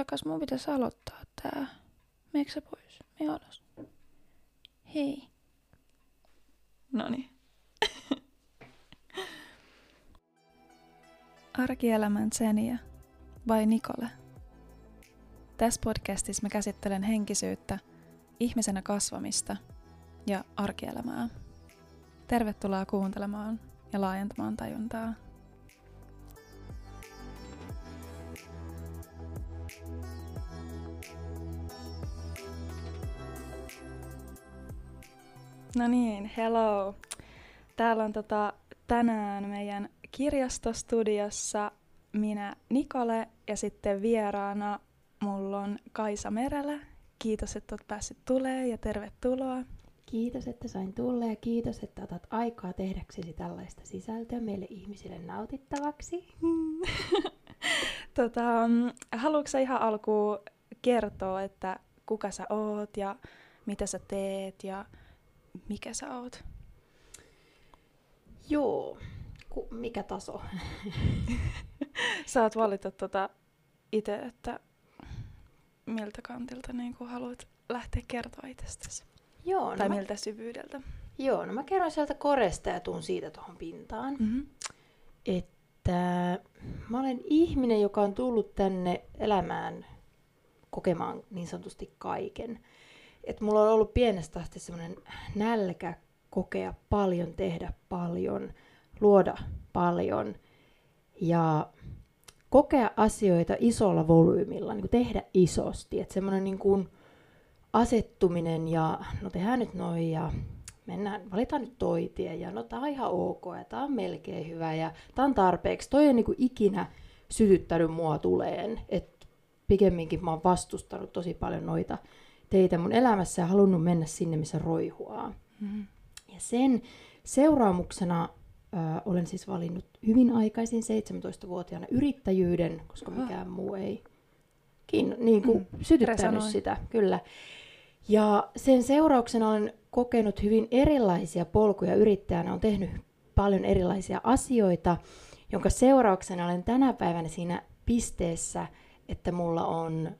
Rakas, mun pitäisi aloittaa tää. Meekö sä pois? Me alas. Hei. Noniin. Arkielämän Zenia vai Nikole? Tässä podcastissa mä käsittelen henkisyyttä, ihmisenä kasvamista ja arkielämää. Tervetuloa kuuntelemaan ja laajentamaan tajuntaa. No niin, hello. Täällä on tota, tänään meidän kirjastostudiossa minä Nikole ja sitten vieraana mulla on Kaisa Merelä. Kiitos, että olet päässyt tulee ja tervetuloa. Kiitos, että sain tulla ja kiitos, että otat aikaa tehdäksesi tällaista sisältöä meille ihmisille nautittavaksi. tota, haluatko ihan alkuun kertoa, että kuka sä oot ja mitä sä teet ja mikä sä oot? Joo, Ku, mikä taso? Saat valita tota itse, että miltä kantilta niin haluat lähteä kertoa itsestäsi. Joo, no tai mä... miltä syvyydeltä. Joo, no mä kerron sieltä koresta ja tuun siitä tuohon pintaan. Mm-hmm. Että mä olen ihminen, joka on tullut tänne elämään kokemaan niin sanotusti kaiken. Et mulla on ollut pienestä asti semmoinen nälkä kokea paljon, tehdä paljon, luoda paljon ja kokea asioita isolla volyymilla, niin kuin tehdä isosti. Että semmoinen niin kuin asettuminen ja no tehdään nyt noin ja mennään, valitaan nyt toi tie ja no tää on ihan ok ja tää on melkein hyvä ja tää on tarpeeksi. Toi on niin kuin ikinä sytyttänyt mua tuleen, että pikemminkin mä oon vastustanut tosi paljon noita teitä mun elämässä ja halunnut mennä sinne, missä roihuaa. Mm-hmm. Ja sen seuraamuksena ö, olen siis valinnut hyvin aikaisin 17-vuotiaana yrittäjyyden, koska mikään oh. muu ei kiinno, niin kuin mm. sytyttänyt sitä. Kyllä. Ja sen seurauksena olen kokenut hyvin erilaisia polkuja yrittäjänä, on tehnyt paljon erilaisia asioita, jonka seurauksena olen tänä päivänä siinä pisteessä, että mulla on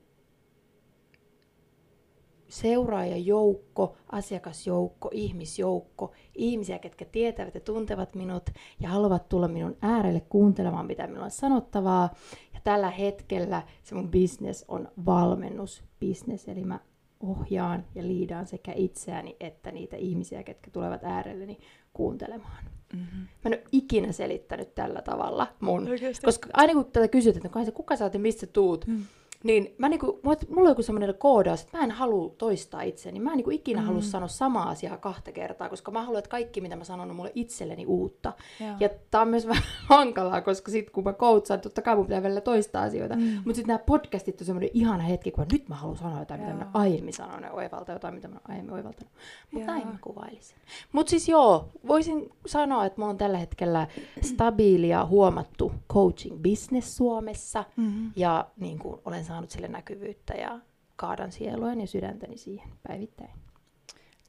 seuraajajoukko, asiakasjoukko, ihmisjoukko, ihmisiä, ketkä tietävät ja tuntevat minut ja haluavat tulla minun äärelle kuuntelemaan, mitä minulla on sanottavaa. Ja tällä hetkellä se mun business on valmennusbusiness, eli mä ohjaan ja liidaan sekä itseäni että niitä ihmisiä, ketkä tulevat äärelleni kuuntelemaan. Mm-hmm. Mä en ole ikinä selittänyt tällä tavalla mun, Oikeasti? koska aina kun tätä kysytään, että kuka sä oot ja mistä tuut, mm niin mä niinku, mulla on joku semmoinen koodaus, että mä en halua toistaa itseäni. Mä en niinku ikinä mm. halua sanoa samaa asiaa kahta kertaa, koska mä haluan, että kaikki mitä mä sanon on mulle itselleni uutta. Joo. Ja tää on myös vähän hankalaa, koska sit kun mä koutsaan, totta kai mun pitää välillä toistaa asioita. Mm. Mutta sitten nämä podcastit on semmoinen ihana hetki, kun nyt mä haluan sanoa jotain, joo. mitä mä aiemmin sanoin, ja oivaltaa jotain, mitä mä aiemmin oivaltanut. Mutta näin mä kuvailisin. Mutta siis joo, voisin sanoa, että mulla on tällä hetkellä stabiili ja huomattu coaching business Suomessa. Mm-hmm. Ja niin kuin olen saanut sille näkyvyyttä ja kaadan sielueni ja sydäntäni siihen päivittäin.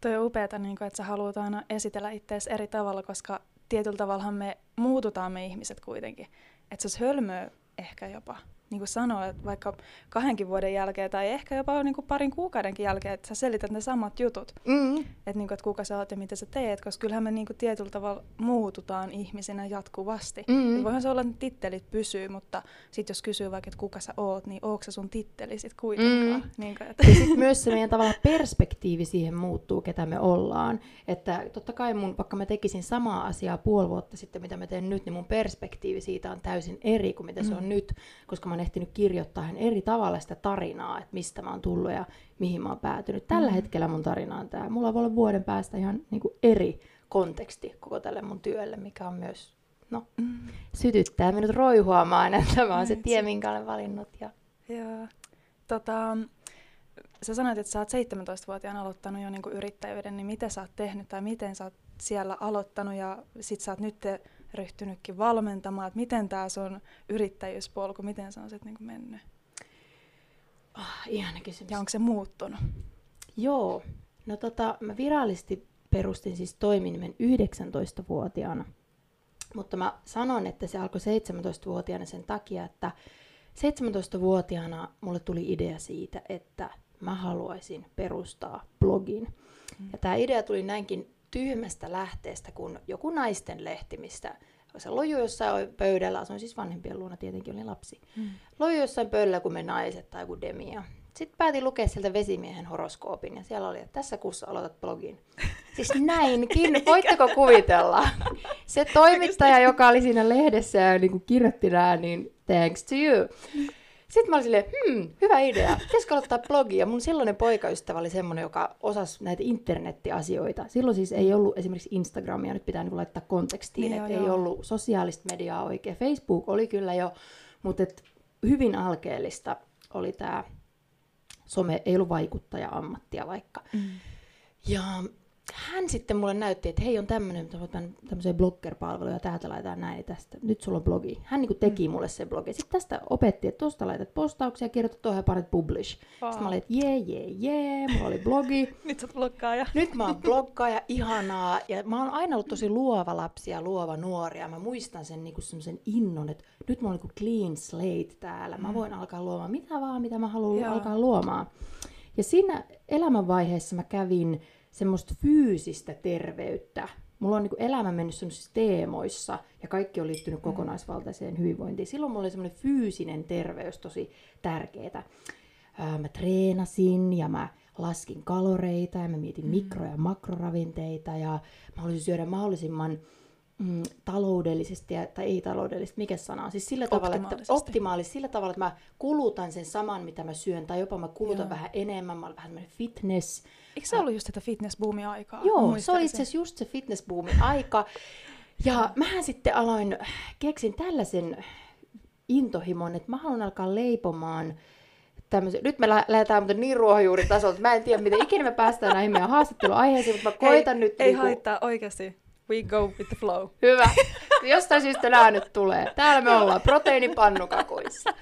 Toi on upeata, niin että sä haluat aina esitellä itseäsi eri tavalla, koska tietyllä tavalla me muututaan me ihmiset kuitenkin. Että se olisi hölmöä ehkä jopa niin kuin sanoa, että vaikka kahdenkin vuoden jälkeen tai ehkä jopa niin kuin parin kuukaudenkin jälkeen, että sä selität ne samat jutut. Mm-hmm. Että, niin kuin, että kuka sä oot ja mitä sä teet, koska kyllähän me niin kuin tietyllä tavalla muututaan ihmisinä jatkuvasti. Mm-hmm. Ja voihan se olla, että tittelit pysyy, mutta sitten jos kysyy vaikka, että kuka sä oot, niin onko se sun titteli sitten kuitenkaan. Mm-hmm. Niin kuin, että... Ja sitten myös se meidän tavalla perspektiivi siihen muuttuu, ketä me ollaan. Että totta kai mun, vaikka mä tekisin samaa asiaa puoli vuotta sitten, mitä mä teen nyt, niin mun perspektiivi siitä on täysin eri kuin mitä se on nyt, koska mä ehtinyt kirjoittaa hän eri tavalla sitä tarinaa, että mistä mä oon tullut ja mihin mä oon päätynyt. Tällä mm. hetkellä mun tarina on tämä. Mulla voi olla vuoden päästä ihan niin kuin eri konteksti koko tälle mun työlle, mikä on myös, no, mm. sytyttää minut roihuamaan, että tämä on se tie, minkä olen valinnut. Ja... Joo. Tota, sä sanoit, että sä oot 17-vuotiaana aloittanut jo niin kuin yrittäjyyden, niin mitä sä oot tehnyt tai miten sä oot siellä aloittanut ja sit sä oot nyt ryhtynytkin valmentamaan, että miten tämä sun yrittäjyyspolku, miten se on sitten niinku mennyt? Oh, ihana kysymys. Ja onko se muuttunut? Joo. No tota, mä virallisesti perustin siis toiminimen 19-vuotiaana. Mutta mä sanon, että se alkoi 17-vuotiaana sen takia, että 17-vuotiaana mulle tuli idea siitä, että mä haluaisin perustaa blogin. Mm. Ja tämä idea tuli näinkin tyhmästä lähteestä kuin joku naisten lehti, mistä se loju jossain pöydällä, asuin siis vanhempien luona, tietenkin oli lapsi. Mm. Loju jossain pöydällä, kun me naiset tai joku demia. Sitten päätin lukea sieltä vesimiehen horoskoopin ja siellä oli, että tässä kuussa aloitat blogin. Siis näinkin, voitteko kuvitella? Se toimittaja, joka oli siinä lehdessä ja niin kuin kirjoitti nämä, niin thanks to you. Sitten mä olin silleen, hmm, hyvä idea. Pitäisikö aloittaa blogia? Mun silloinen poikaystävä oli semmoinen, joka osasi näitä internettiasioita. Silloin siis ei ollut esimerkiksi Instagramia, nyt pitää niin laittaa kontekstiin, niin että ei ollut sosiaalista mediaa oikein. Facebook oli kyllä jo, mutta et hyvin alkeellista oli tämä some, ei ollut vaikuttaja-ammattia vaikka. Mm. Ja hän sitten mulle näytti, että hei on tämmöinen, tämmöisiä blogger-palveluja, täältä laitetaan näin tästä, nyt sulla on blogi. Hän niin teki mm. mulle sen blogi. Sitten tästä opetti, että tuosta laitat postauksia, kirjoitat tuohon ja panet publish. Wow. Sitten mä olin, että jee, jee, jee, mulla oli blogi. nyt sä bloggaaja. Nyt mä oon bloggaaja, ihanaa. Ja mä oon aina ollut tosi luova lapsi ja luova nuori. Ja mä muistan sen niin semmoisen innon, että nyt mulla on niin clean slate täällä. Mä mm. voin alkaa luomaan mitä vaan, mitä mä haluan alkaa luomaan. Ja siinä elämänvaiheessa mä kävin semmoista fyysistä terveyttä. Mulla on niin elämä mennyt semmoisissa teemoissa ja kaikki on liittynyt mm. kokonaisvaltaiseen hyvinvointiin. Silloin mulla oli semmoinen fyysinen terveys tosi tärkeää. Mä treenasin ja mä laskin kaloreita ja mä mietin mm. mikro- ja makroravinteita ja mä haluaisin syödä mahdollisimman mm, taloudellisesti, ja, tai ei taloudellisesti, mikä sana Siis sillä tavalla, että optimaalisesti, sillä tavalla, että mä kulutan sen saman, mitä mä syön, tai jopa mä kulutan Joo. vähän enemmän, mä olen vähän fitness. Eikö se ollut just tätä fitnessboomia aikaa? Joo, se oli itse asiassa just se fitnessboomin aika. Ja mähän sitten aloin, keksin tällaisen intohimon, että mä haluan alkaa leipomaan tämmöisen, nyt me lähdetään mutta niin ruohonjuuritasolta, mä en tiedä miten ikinä me päästään näihin meidän haastatteluaiheisiin, mutta mä koitan ei, nyt... Ei niinku... haittaa oikeasti. We go with the flow. Hyvä. Jostain syystä nämä nyt tulee. Täällä me ollaan proteiinipannukakuissa.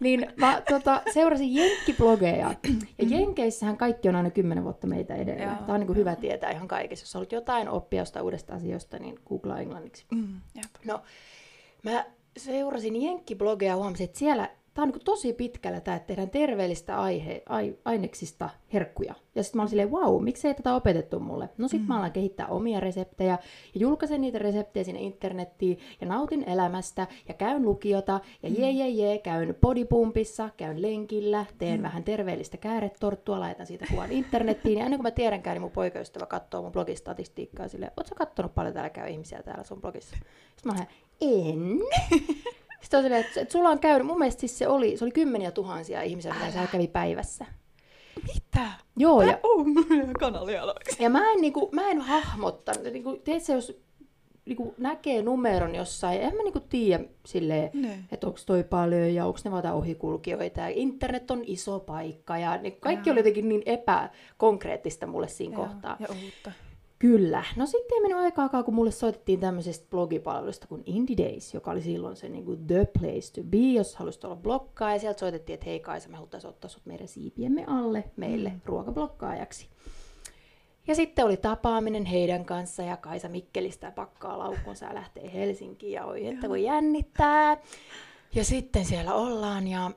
Niin mä tota, seurasin jenkkiblogeja. Ja Jenkeissähän kaikki on aina kymmenen vuotta meitä edellä. Joo. Tämä on niin kuin hyvä tietää ihan kaikessa. Jos haluat jotain oppia jostain uudesta asioista, niin googlaa englanniksi. Mm, no, mä seurasin jenkkiblogeja ja huomasin, että siellä tämä on niin tosi pitkällä tämä, että tehdään terveellistä aihe, ai, aineksista herkkuja. Ja sitten mä olin silleen, wow, miksei tätä opetettu mulle? No sitten mm. mä alan kehittää omia reseptejä ja julkaisen niitä reseptejä sinne internettiin ja nautin elämästä ja käyn lukiota ja mm. jee jee jee, käyn bodypumpissa, käyn lenkillä, teen mm. vähän terveellistä kääretorttua, laitan siitä kuvan internettiin ja ennen kuin mä tiedänkään, niin mun poikaystävä katsoo mun blogistatistiikkaa silleen, ootko kattonut paljon täällä käy ihmisiä täällä sun blogissa? Sitten mä olen, en. Sitten on silleen, että, että sulla on käynyt, mun mielestä siis se oli, se oli kymmeniä tuhansia ihmisiä, mitä sä kävi päivässä. Mitä? Joo. Ja, oh, kanalia Ja mä en, niinku, mä en hahmottanut. Niinku, tiedätkö, jos niinku, näkee numeron jossain, en mä niinku tiedä silleen, että onko toi paljon ja onko ne vaan ohikulkijoita. Ja internet on iso paikka ja niin kaikki ja. oli jotenkin niin epäkonkreettista mulle siinä ja, kohtaa. Ja uutta. Kyllä. No sitten ei mennyt aikaa, kun mulle soitettiin tämmöisestä blogipalvelusta kuin Indie Days, joka oli silloin se niin kuin the place to be, jos halusit olla blokkaa. Ja sieltä soitettiin, että hei Kaisa, me haluttaisiin ottaa sut meidän siipiemme alle meille mm. ruokablokkaajaksi. Ja sitten oli tapaaminen heidän kanssa ja Kaisa Mikkelistä pakkaa laukkunsa ja lähtee Helsinkiin ja oi, että voi jännittää. Ja sitten siellä ollaan ja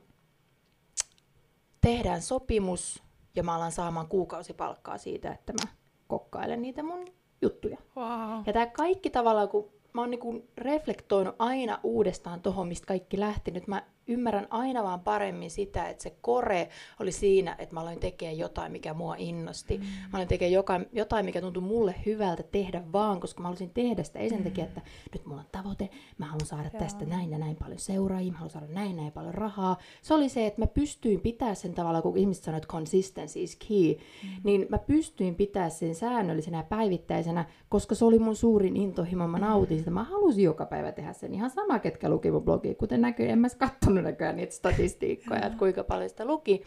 tehdään sopimus ja mä alan saamaan kuukausipalkkaa siitä, että mä kokkailen niitä mun juttuja. Wow. Ja tämä kaikki tavallaan, kun mä oon niinku reflektoinut aina uudestaan tohon, mistä kaikki lähti. Nyt mä ymmärrän aina vaan paremmin sitä, että se kore oli siinä, että mä aloin tekemään jotain, mikä mua innosti. Mm. Mä aloin tekemään jotain, jotain, mikä tuntui mulle hyvältä tehdä vaan, koska mä halusin tehdä sitä. Ei sen mm. takia, että nyt mulla on tavoite, mä haluan saada Joo. tästä näin ja näin paljon seuraajia, mä haluan saada näin näin paljon rahaa. Se oli se, että mä pystyin pitää sen tavalla, kun ihmiset sanoivat, että consistency is key, mm. niin mä pystyin pitää sen säännöllisenä ja päivittäisenä, koska se oli mun suurin intohimo. Mä nautin sitä. Mä halusin joka päivä tehdä sen. Ihan sama, ketkä luki mun blogia. Kuten näkyy, en mä katsonut näköjään niitä statistiikkoja, että kuinka paljon sitä luki.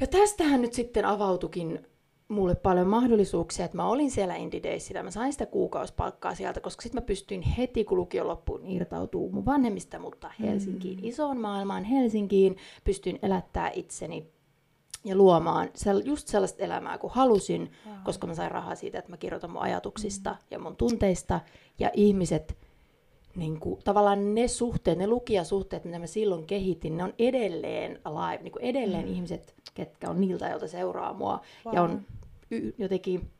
Ja tästähän nyt sitten avautukin mulle paljon mahdollisuuksia, että mä olin siellä Indie Daysillä, mä sain sitä kuukausipalkkaa sieltä, koska sitten mä pystyin heti, kun lukio loppuun, irtautuu mun vanhemmista, mutta Helsinkiin, mm. isoon maailmaan Helsinkiin, pystyin elättää itseni ja luomaan just sellaista elämää kuin halusin, wow. koska mä sain rahaa siitä, että mä kirjoitan mun ajatuksista mm. ja mun tunteista, ja ihmiset niin kuin, tavallaan ne suhteet, ne lukijasuhteet, mitä mä silloin kehitin, ne on edelleen alive, niin kuin edelleen mm. ihmiset, ketkä on niiltä, joilta seuraa mua, wow. ja on y- jotenkin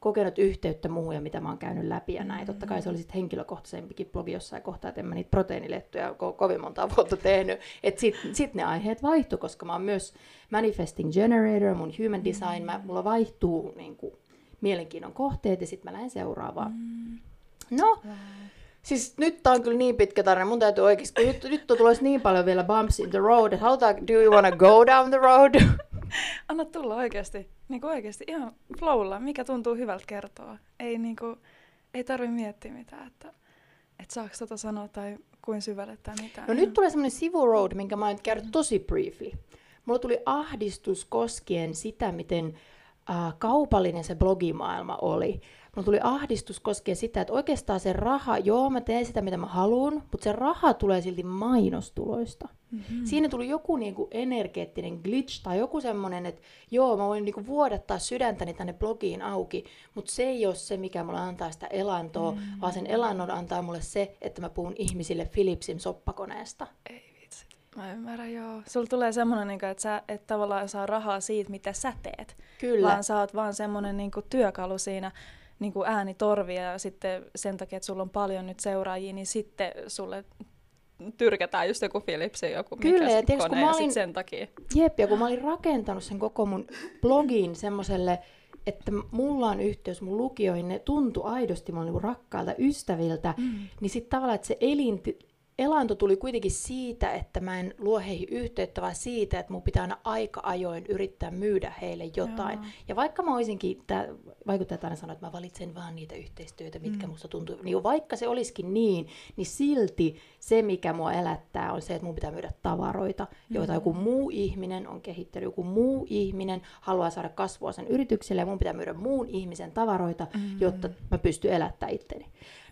kokenut yhteyttä muuhun ja mitä mä oon käynyt läpi ja näin. Mm-hmm. Totta kai se oli sitten henkilökohtaisempikin blogi jossain kohtaa, että en mä niitä proteiinilettuja ko- kovin monta vuotta tehnyt. Että sitten sit ne aiheet vaihtu, koska mä oon myös manifesting generator, mun human design, mä, mulla vaihtuu niin kuin, mielenkiinnon kohteet ja sitten mä lähden seuraavaan. Mm. No, wow. Siis nyt tää on kyllä niin pitkä tarina, mun täytyy oikeesti, kun nyt, nyt on tulossa niin paljon vielä bumps in the road, että halutaan, do you wanna go down the road? Anna tulla oikeasti, niin kuin oikeasti ihan flowlla, mikä tuntuu hyvältä kertoa. Ei, niin kuin, ei tarvi miettiä mitään, että, että saako tota sanoa tai kuin syvälle tai mitään. No nyt tulee semmoinen sivuroad, minkä mä oon käynyt tosi briefly. Mulla tuli ahdistus koskien sitä, miten äh, kaupallinen se blogimaailma oli. Mulla tuli ahdistus koskien sitä, että oikeastaan se raha, joo mä teen sitä mitä mä haluan, mutta se raha tulee silti mainostuloista. Mm-hmm. Siinä tuli joku niinku energeettinen glitch tai joku semmoinen, että joo mä voin niinku vuodattaa sydäntäni tänne blogiin auki, mutta se ei ole se, mikä mulle antaa sitä elantoa, mm-hmm. vaan sen elannon antaa mulle se, että mä puhun ihmisille Philipsin soppakoneesta. Ei vitsi. Mä ymmärrän, joo. Sulla tulee semmoinen, niinku, että sä et tavallaan saa rahaa siitä, mitä sä teet. Kyllä. Vaan sä oot vaan semmoinen niinku työkalu siinä niin kuin äänitorvia ja sitten sen takia, että sulla on paljon nyt seuraajia, niin sitten sulle tyrkätään just joku Philipsin joku Kyllä, mikä ja, tiiäks, kone, kun mä ja olin, sen takia. Jep, ja kun mä olin rakentanut sen koko mun blogin semmoiselle, että mulla on yhteys mun lukijoihin, ne tuntui aidosti mun niinku rakkailta ystäviltä, mm. niin sitten tavallaan, että se elin, elanto tuli kuitenkin siitä, että mä en luo heihin yhteyttä, vaan siitä, että mun pitää aina aika ajoin yrittää myydä heille jotain. Joo. Ja vaikka mä olisinkin, tää vaikuttajat aina sanoa, että mä valitsen vaan niitä yhteistyötä, mitkä mm. musta tuntuu, niin vaikka se olisikin niin, niin silti se, mikä mua elättää, on se, että mun pitää myydä tavaroita, mm. joita joku muu ihminen on kehittänyt, joku muu ihminen haluaa saada kasvua sen yritykselle, ja mun pitää myydä muun ihmisen tavaroita, mm. jotta mä pystyn elättämään itteni.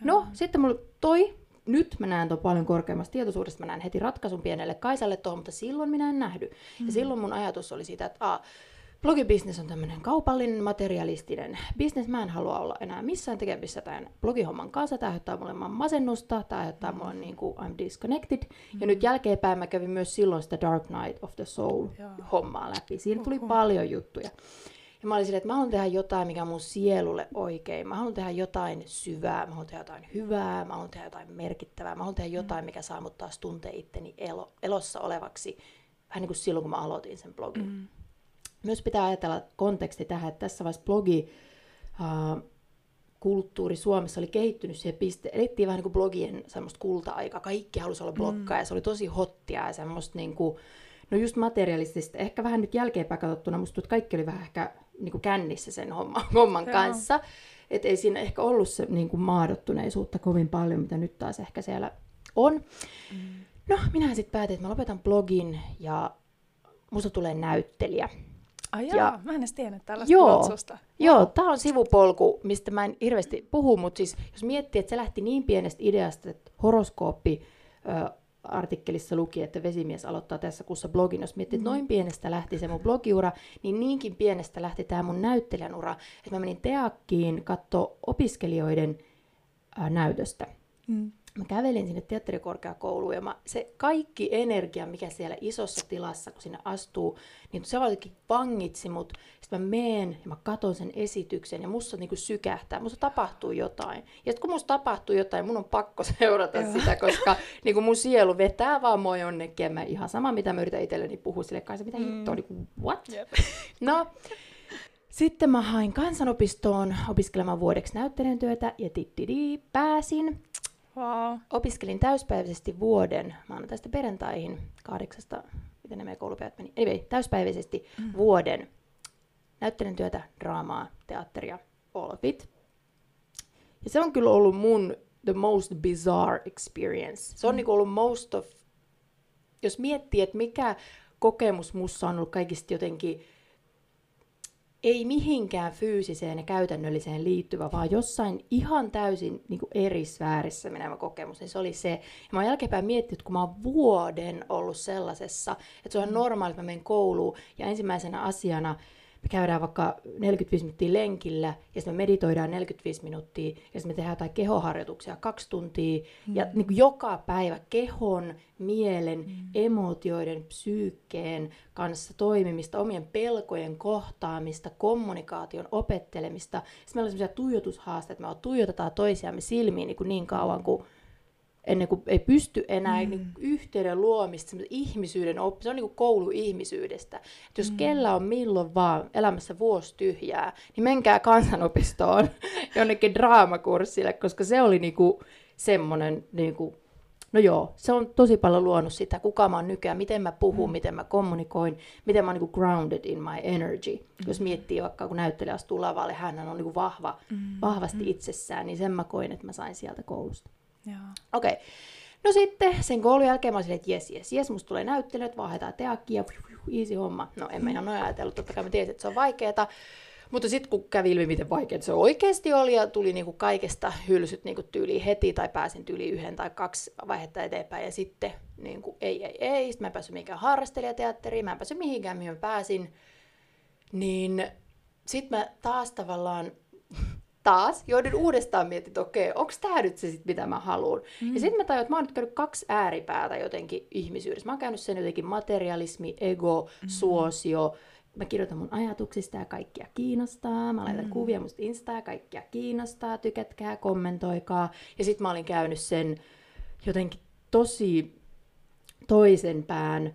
No, sitten mulla toi nyt mä näen tuon paljon korkeammasta tietoisuudesta, mä näen heti ratkaisun pienelle Kaisalle tuohon, mutta silloin minä en nähdy. Mm-hmm. Ja silloin mun ajatus oli siitä, että a, blogibisnes on tämmöinen kaupallinen, materialistinen bisnes. Mä en halua olla enää missään tekemisissä tämän blogihomman kanssa. Tämä aiheuttaa mulle masennusta, tämä aiheuttaa mulle niin kuin I'm disconnected. Mm-hmm. Ja nyt jälkeenpäin mä kävin myös silloin sitä Dark Night of the Soul Joo. hommaa läpi. Siinä tuli uh-huh. paljon juttuja. Ja mä olin silleen, että mä haluan tehdä jotain, mikä on mun sielulle oikein. Mä haluan tehdä jotain syvää, mä haluan tehdä jotain hyvää, mä haluan tehdä jotain merkittävää. Mä haluan tehdä jotain, mikä saa mut taas tuntee itteni elo, elossa olevaksi. Vähän niin kuin silloin, kun mä aloitin sen blogin. Mm. Myös pitää ajatella konteksti tähän, että tässä vaiheessa blogi, uh, kulttuuri Suomessa oli kehittynyt siihen piste, elettiin vähän niin kuin blogien semmoista kulta-aikaa, kaikki halusi olla bloggaa mm. ja se oli tosi hottia ja semmoista niin kuin, no just materialistista, ehkä vähän nyt jälkeenpäin katsottuna, musta että kaikki oli vähän ehkä niin kuin kännissä sen homman, homman kanssa. Että ei siinä ehkä ollut se niin kuin maadottuneisuutta kovin paljon, mitä nyt taas ehkä siellä on. Mm. No, minä sitten päätin, että mä lopetan blogin ja musta tulee näyttelijä. Ai jaa, ja, mä en edes tiennyt tällaista joo, susta. Joo, tää on sivupolku, mistä mä en hirveästi puhu, mutta siis jos miettii, että se lähti niin pienestä ideasta, että horoskooppi ö, artikkelissa luki, että vesimies aloittaa tässä kuussa blogin. Jos miettii, että mm. noin pienestä lähti se mun blogiura, niin niinkin pienestä lähti tämä mun näyttelijän ura. Että mä menin Teakkiin katsoa opiskelijoiden ää, näytöstä. Mm mä kävelin sinne teatterikorkeakouluun ja mä, se kaikki energia, mikä siellä isossa tilassa, kun sinne astuu, niin se jotenkin vangitsi mut. Sitten mä meen ja mä katon sen esityksen ja musta niinku sykähtää, musta tapahtuu jotain. Ja kun musta tapahtuu jotain, mun on pakko seurata sitä, koska niinku mun sielu vetää vaan mua jonnekin ja mä ihan sama, mitä mä yritän itselleni puhua sille kanssa, mitä mm. hittoa, niinku what? Yep. No, sitten mä hain kansanopistoon opiskelemaan vuodeksi näyttelijän työtä ja tittidi, pääsin. Wow. Opiskelin täyspäiväisesti vuoden maanantaista perjantaihin kahdeksasta, miten nämä koulupäivät meni, anyway, täyspäiväisesti mm. vuoden. Näyttelen työtä, draamaa, teatteria, all of it. Ja se on kyllä ollut mun the most bizarre experience. Se on mm. niin ollut most of, jos miettii, että mikä kokemus mussa on ollut kaikista jotenkin ei mihinkään fyysiseen ja käytännölliseen liittyvä, vaan jossain ihan täysin niin kuin eri sfäärissä menevä kokemus, niin se oli se. Ja mä oon jälkeenpäin miettinyt, kun mä oon vuoden ollut sellaisessa, että se on normaali, että mä menen kouluun ja ensimmäisenä asiana me käydään vaikka 45 minuuttia lenkillä, ja sitten me meditoidaan 45 minuuttia, ja sitten me tehdään jotain kehoharjoituksia kaksi tuntia, mm. ja niin kuin joka päivä kehon, mielen, mm. emotioiden, psyykkeen kanssa toimimista, omien pelkojen kohtaamista, kommunikaation opettelemista. Sitten meillä on sellaisia tuijotushaasteita, että me tuijotetaan toisiamme silmiin niin, kuin niin kauan kuin ennen kuin ei pysty enää mm. niin yhteyden luomista, ihmisyyden oppi, se on niin kuin koulu ihmisyydestä. Että jos mm. kellä on milloin vaan elämässä vuosi tyhjää, niin menkää kansanopistoon jonnekin draamakurssille, koska se oli niin kuin semmoinen, niin kuin, no joo, se on tosi paljon luonut sitä, kuka mä oon nykyään, miten mä puhun, mm. miten mä kommunikoin, miten mä oon niin kuin grounded in my energy. Mm. Jos miettii vaikka, kun näyttelijä astuu lavalle, hän on niin kuin vahva, mm. vahvasti mm. itsessään, niin sen mä koin, että mä sain sieltä koulusta. Okei. Okay. No sitten sen koulun jälkeen mä olin että jes, jes, jes, musta tulee näyttelyt, vaihdetaan teakki ja easy homma. No en mä ihan noin ajatellut, totta kai mä tiesin, että se on vaikeeta. Mutta sitten kun kävi ilmi, miten vaikeaa se oikeasti oli ja tuli niinku kaikesta hylsyt niinku tyyli heti tai pääsin tyyli yhden tai kaksi vaihetta eteenpäin ja sitten niinku, ei, ei, ei. Sitten mä en päässyt mihinkään harrastelijateatteriin, mä en päässyt mihinkään, mihin mä pääsin. Niin sitten mä taas tavallaan taas joudun uudestaan miettimään, että okei, onko tämä nyt se, sit, mitä mä haluan. Mm. Ja sitten mä tajuin, että mä oon nyt käynyt kaksi ääripäätä jotenkin ihmisyydessä. Mä oon käynyt sen jotenkin materialismi, ego, mm. suosio. Mä kirjoitan mun ajatuksista ja kaikkia kiinnostaa. Mä laitan mm. kuvia musta Insta ja kaikkia kiinnostaa. Tykätkää, kommentoikaa. Ja sitten mä olin käynyt sen jotenkin tosi toisen pään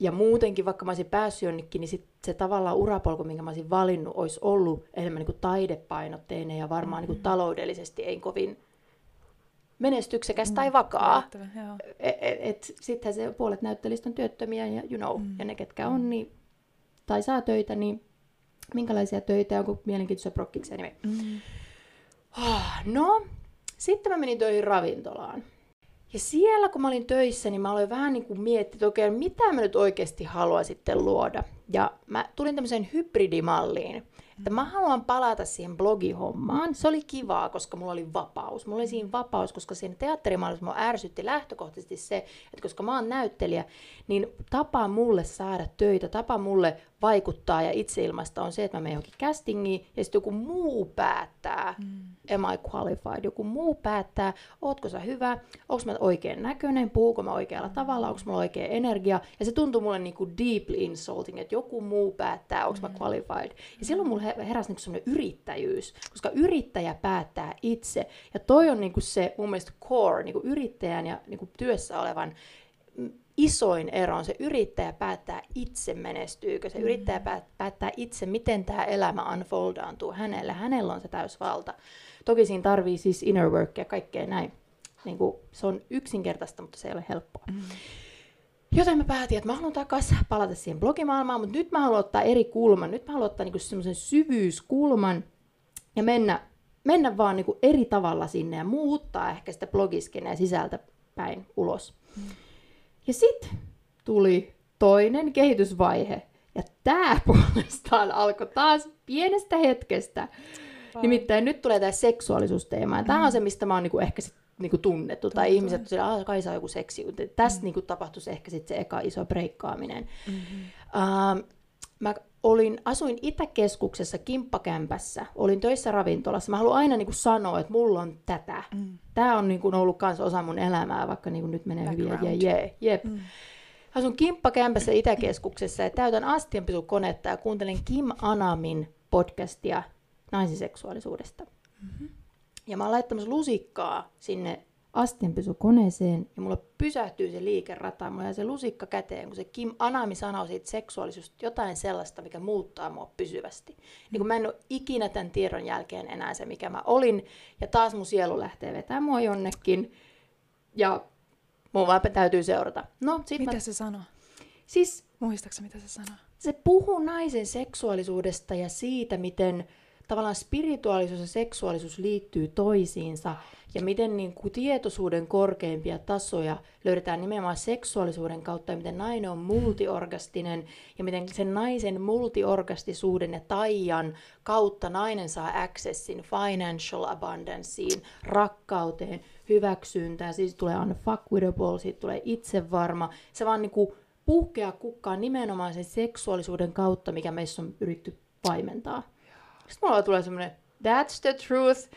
ja muutenkin, vaikka mä olisin päässyt jonnekin, niin sit se tavallaan urapolku, minkä mä olisin valinnut, olisi ollut enemmän niin kuin taidepainotteinen ja varmaan mm-hmm. niin kuin taloudellisesti ei kovin menestyksekäs mm, tai vakaa. Et, et, et, Sittenhän se puolet näyttelijistä on työttömiä ja you know, mm. ja ne ketkä on niin, tai saa töitä, niin minkälaisia töitä, onko mielenkiintoisia prokkiksia, niin mm. No, sitten mä menin töihin ravintolaan. Ja siellä kun mä olin töissä, niin mä aloin vähän niin kuin miettiä, että okei, mitä mä nyt oikeasti haluan sitten luoda. Ja mä tulin tämmöiseen hybridimalliin, että mä haluan palata siihen blogihommaan. Se oli kivaa, koska mulla oli vapaus. Mulla oli siinä vapaus, koska siinä teatterimaailmassa mua ärsytti lähtökohtaisesti se, että koska mä oon näyttelijä, niin tapa mulle saada töitä, tapa mulle vaikuttaa ja itseilmaista on se, että mä menen johonkin castingiin ja sitten joku muu päättää, mm. am I qualified, joku muu päättää, ootko sä hyvä, onko mä oikein näköinen, puhuuko mä oikealla mm. tavalla, onko mulla oikea energia, ja se tuntuu mulle niinku deeply insulting, että joku muu päättää, onko mm. mä qualified. Ja silloin mulle heräsi niinku semmoinen yrittäjyys, koska yrittäjä päättää itse, ja toi on niinku se mun mielestä core, niinku yrittäjän ja niinku työssä olevan isoin ero on se yrittäjä päättää itse menestyykö, se mm. yrittäjä päättää itse, miten tämä elämä unfoldaantuu hänelle. Hänellä on se täysvalta. Toki siinä tarvii siis inner work ja kaikkea näin. Niin kuin, se on yksinkertaista, mutta se ei ole helppoa. Mm. Joten mä päätin, että mä haluan takaisin palata siihen blogimaailmaan, mutta nyt mä haluan ottaa eri kulman. Nyt mä haluan ottaa niinku semmoisen syvyyskulman ja mennä, mennä vaan niinku eri tavalla sinne ja muuttaa ehkä sitä blogiskeneä sisältä päin ulos. Mm. Ja sitten tuli toinen kehitysvaihe. Ja tämä puolestaan alkoi taas pienestä hetkestä. Wow. Nimittäin nyt tulee tämä seksuaalisuusteema. Ja tämä on se, mistä mä oon niinku ehkä sit niinku tunnettu. Tuntuu. Tai ihmiset että että kai saa joku seksi. Tässä mm. niinku tapahtuisi ehkä sit se eka iso breikkaaminen. Mm-hmm. Uh, mä olin, asuin Itäkeskuksessa kimppakämpässä, olin töissä ravintolassa. Mä haluan aina niin kuin sanoa, että mulla on tätä. Mm. Tämä on niin kuin ollut myös osa mun elämää, vaikka niin kuin nyt menee Background. hyvin. Ja jee, jep. Mm. Asun kimppakämpässä Itäkeskuksessa ja täytän astianpisukonetta ja kuuntelen Kim Anamin podcastia naisiseksuaalisuudesta. Mm-hmm. Ja mä oon laittamassa lusikkaa sinne astianpesukoneeseen ja mulla pysähtyy se liikerata, mulla jää se lusikka käteen, kun se Kim Anami sanoo siitä seksuaalisuudesta jotain sellaista, mikä muuttaa mua pysyvästi. Niin kun mä en ole ikinä tämän tiedon jälkeen enää se, mikä mä olin, ja taas mun sielu lähtee vetämään mua jonnekin, ja mun vaan täytyy seurata. No, sit mitä mä... se sanoo? Siis... Muistaaksä, mitä se sanoo? Se puhuu naisen seksuaalisuudesta ja siitä, miten tavallaan spirituaalisuus ja seksuaalisuus liittyy toisiinsa. Ja miten niin kuin tietoisuuden korkeimpia tasoja löydetään nimenomaan seksuaalisuuden kautta ja miten nainen on multiorgastinen ja miten sen naisen multiorgastisuuden ja taian kautta nainen saa accessin financial abundanceen, rakkauteen, hyväksyntään, siis tulee unfuckwittable, siitä tulee itsevarma, se vaan niin kuin puhkea kukkaan nimenomaan sen seksuaalisuuden kautta, mikä meissä on yritetty paimentaa. Sitten mulla tulee semmoinen, that's the truth,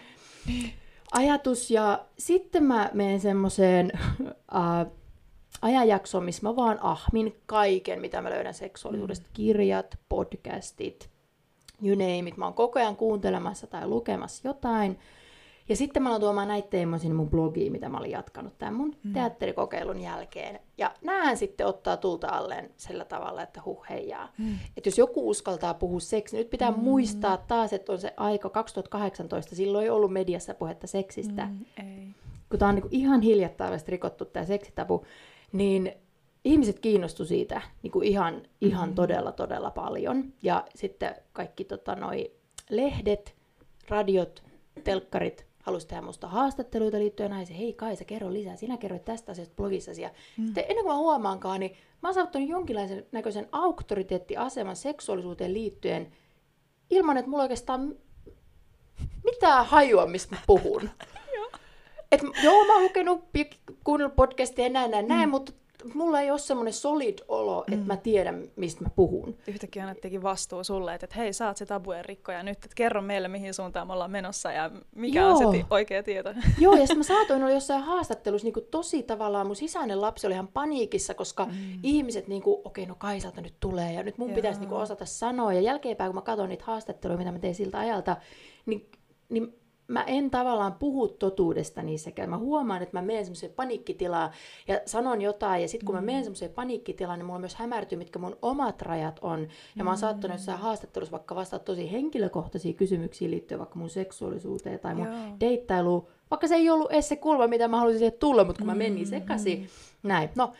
ajatus. Ja sitten mä menen semmoiseen uh, ajanjaksoon, missä mä vaan ahmin kaiken, mitä mä löydän seksuaalisuudesta. Mm. Kirjat, podcastit, you name it. Mä oon koko ajan kuuntelemassa tai lukemassa jotain. Ja sitten mä aloin tuomaan näitä teemoja sinne mun blogiin, mitä mä olin jatkanut tämän mun mm. teatterikokeilun jälkeen. Ja näähän sitten ottaa tulta alleen sillä tavalla, että huh heijaa. Mm. Että jos joku uskaltaa puhua seksi, nyt pitää mm. muistaa taas, että on se aika 2018, silloin ei ollut mediassa puhetta seksistä. Mm, ei. Kun tää on niinku ihan hiljattain rikottu tämä seksitapu, niin ihmiset kiinnostu siitä niin kuin ihan, ihan mm. todella, todella paljon. Ja sitten kaikki tota, noi lehdet, radiot, telkkarit halusi tehdä musta haastatteluita liittyen naisiin. Hei Kaisa, kerro lisää. Sinä kerroit tästä asiasta blogissasi. Ja mm. sitten ennen kuin mä huomaankaan, niin mä oon saavuttanut jonkinlaisen näköisen auktoriteettiaseman seksuaalisuuteen liittyen ilman, että mulla oikeastaan mitään hajua, mistä mä puhun. Et, joo, mä oon lukenut, kuunnellut podcastia ja näin, näin, mm. näin, mutta mulla ei ole semmoinen solid olo, mm. että mä tiedän, mistä mä puhun. Yhtäkkiä annettiinkin vastuu sulle, että, että hei, sä oot se tabujen rikkoja nyt, että kerro meille, mihin suuntaan me ollaan menossa ja mikä Joo. on se ti- oikea tieto. Joo, ja sitten mä saatoin olla jossain haastattelussa niin tosi tavallaan, mun sisäinen lapsi oli ihan paniikissa, koska mm. ihmiset, niin okei, okay, no Kaisalta nyt tulee ja nyt mun Joo. pitäisi niin osata sanoa. Ja jälkeenpäin, kun mä katson niitä haastatteluja, mitä mä tein siltä ajalta, niin, niin mä en tavallaan puhu totuudesta niissäkään. Mä huomaan, että mä menen semmoiseen paniikkitilaan ja sanon jotain, ja sitten kun mä mm. menen semmoiseen paniikkitilaan, niin mulla myös hämärtyy, mitkä mun omat rajat on. Ja mä oon saattanut jossain mm. haastattelussa vaikka vastata tosi henkilökohtaisia kysymyksiä liittyen vaikka mun seksuaalisuuteen tai mun Joo. deittailuun, vaikka se ei ollut edes se kulma, mitä mä haluaisin siihen tulla, mutta kun mä menin mm. sekaisin, näin. No,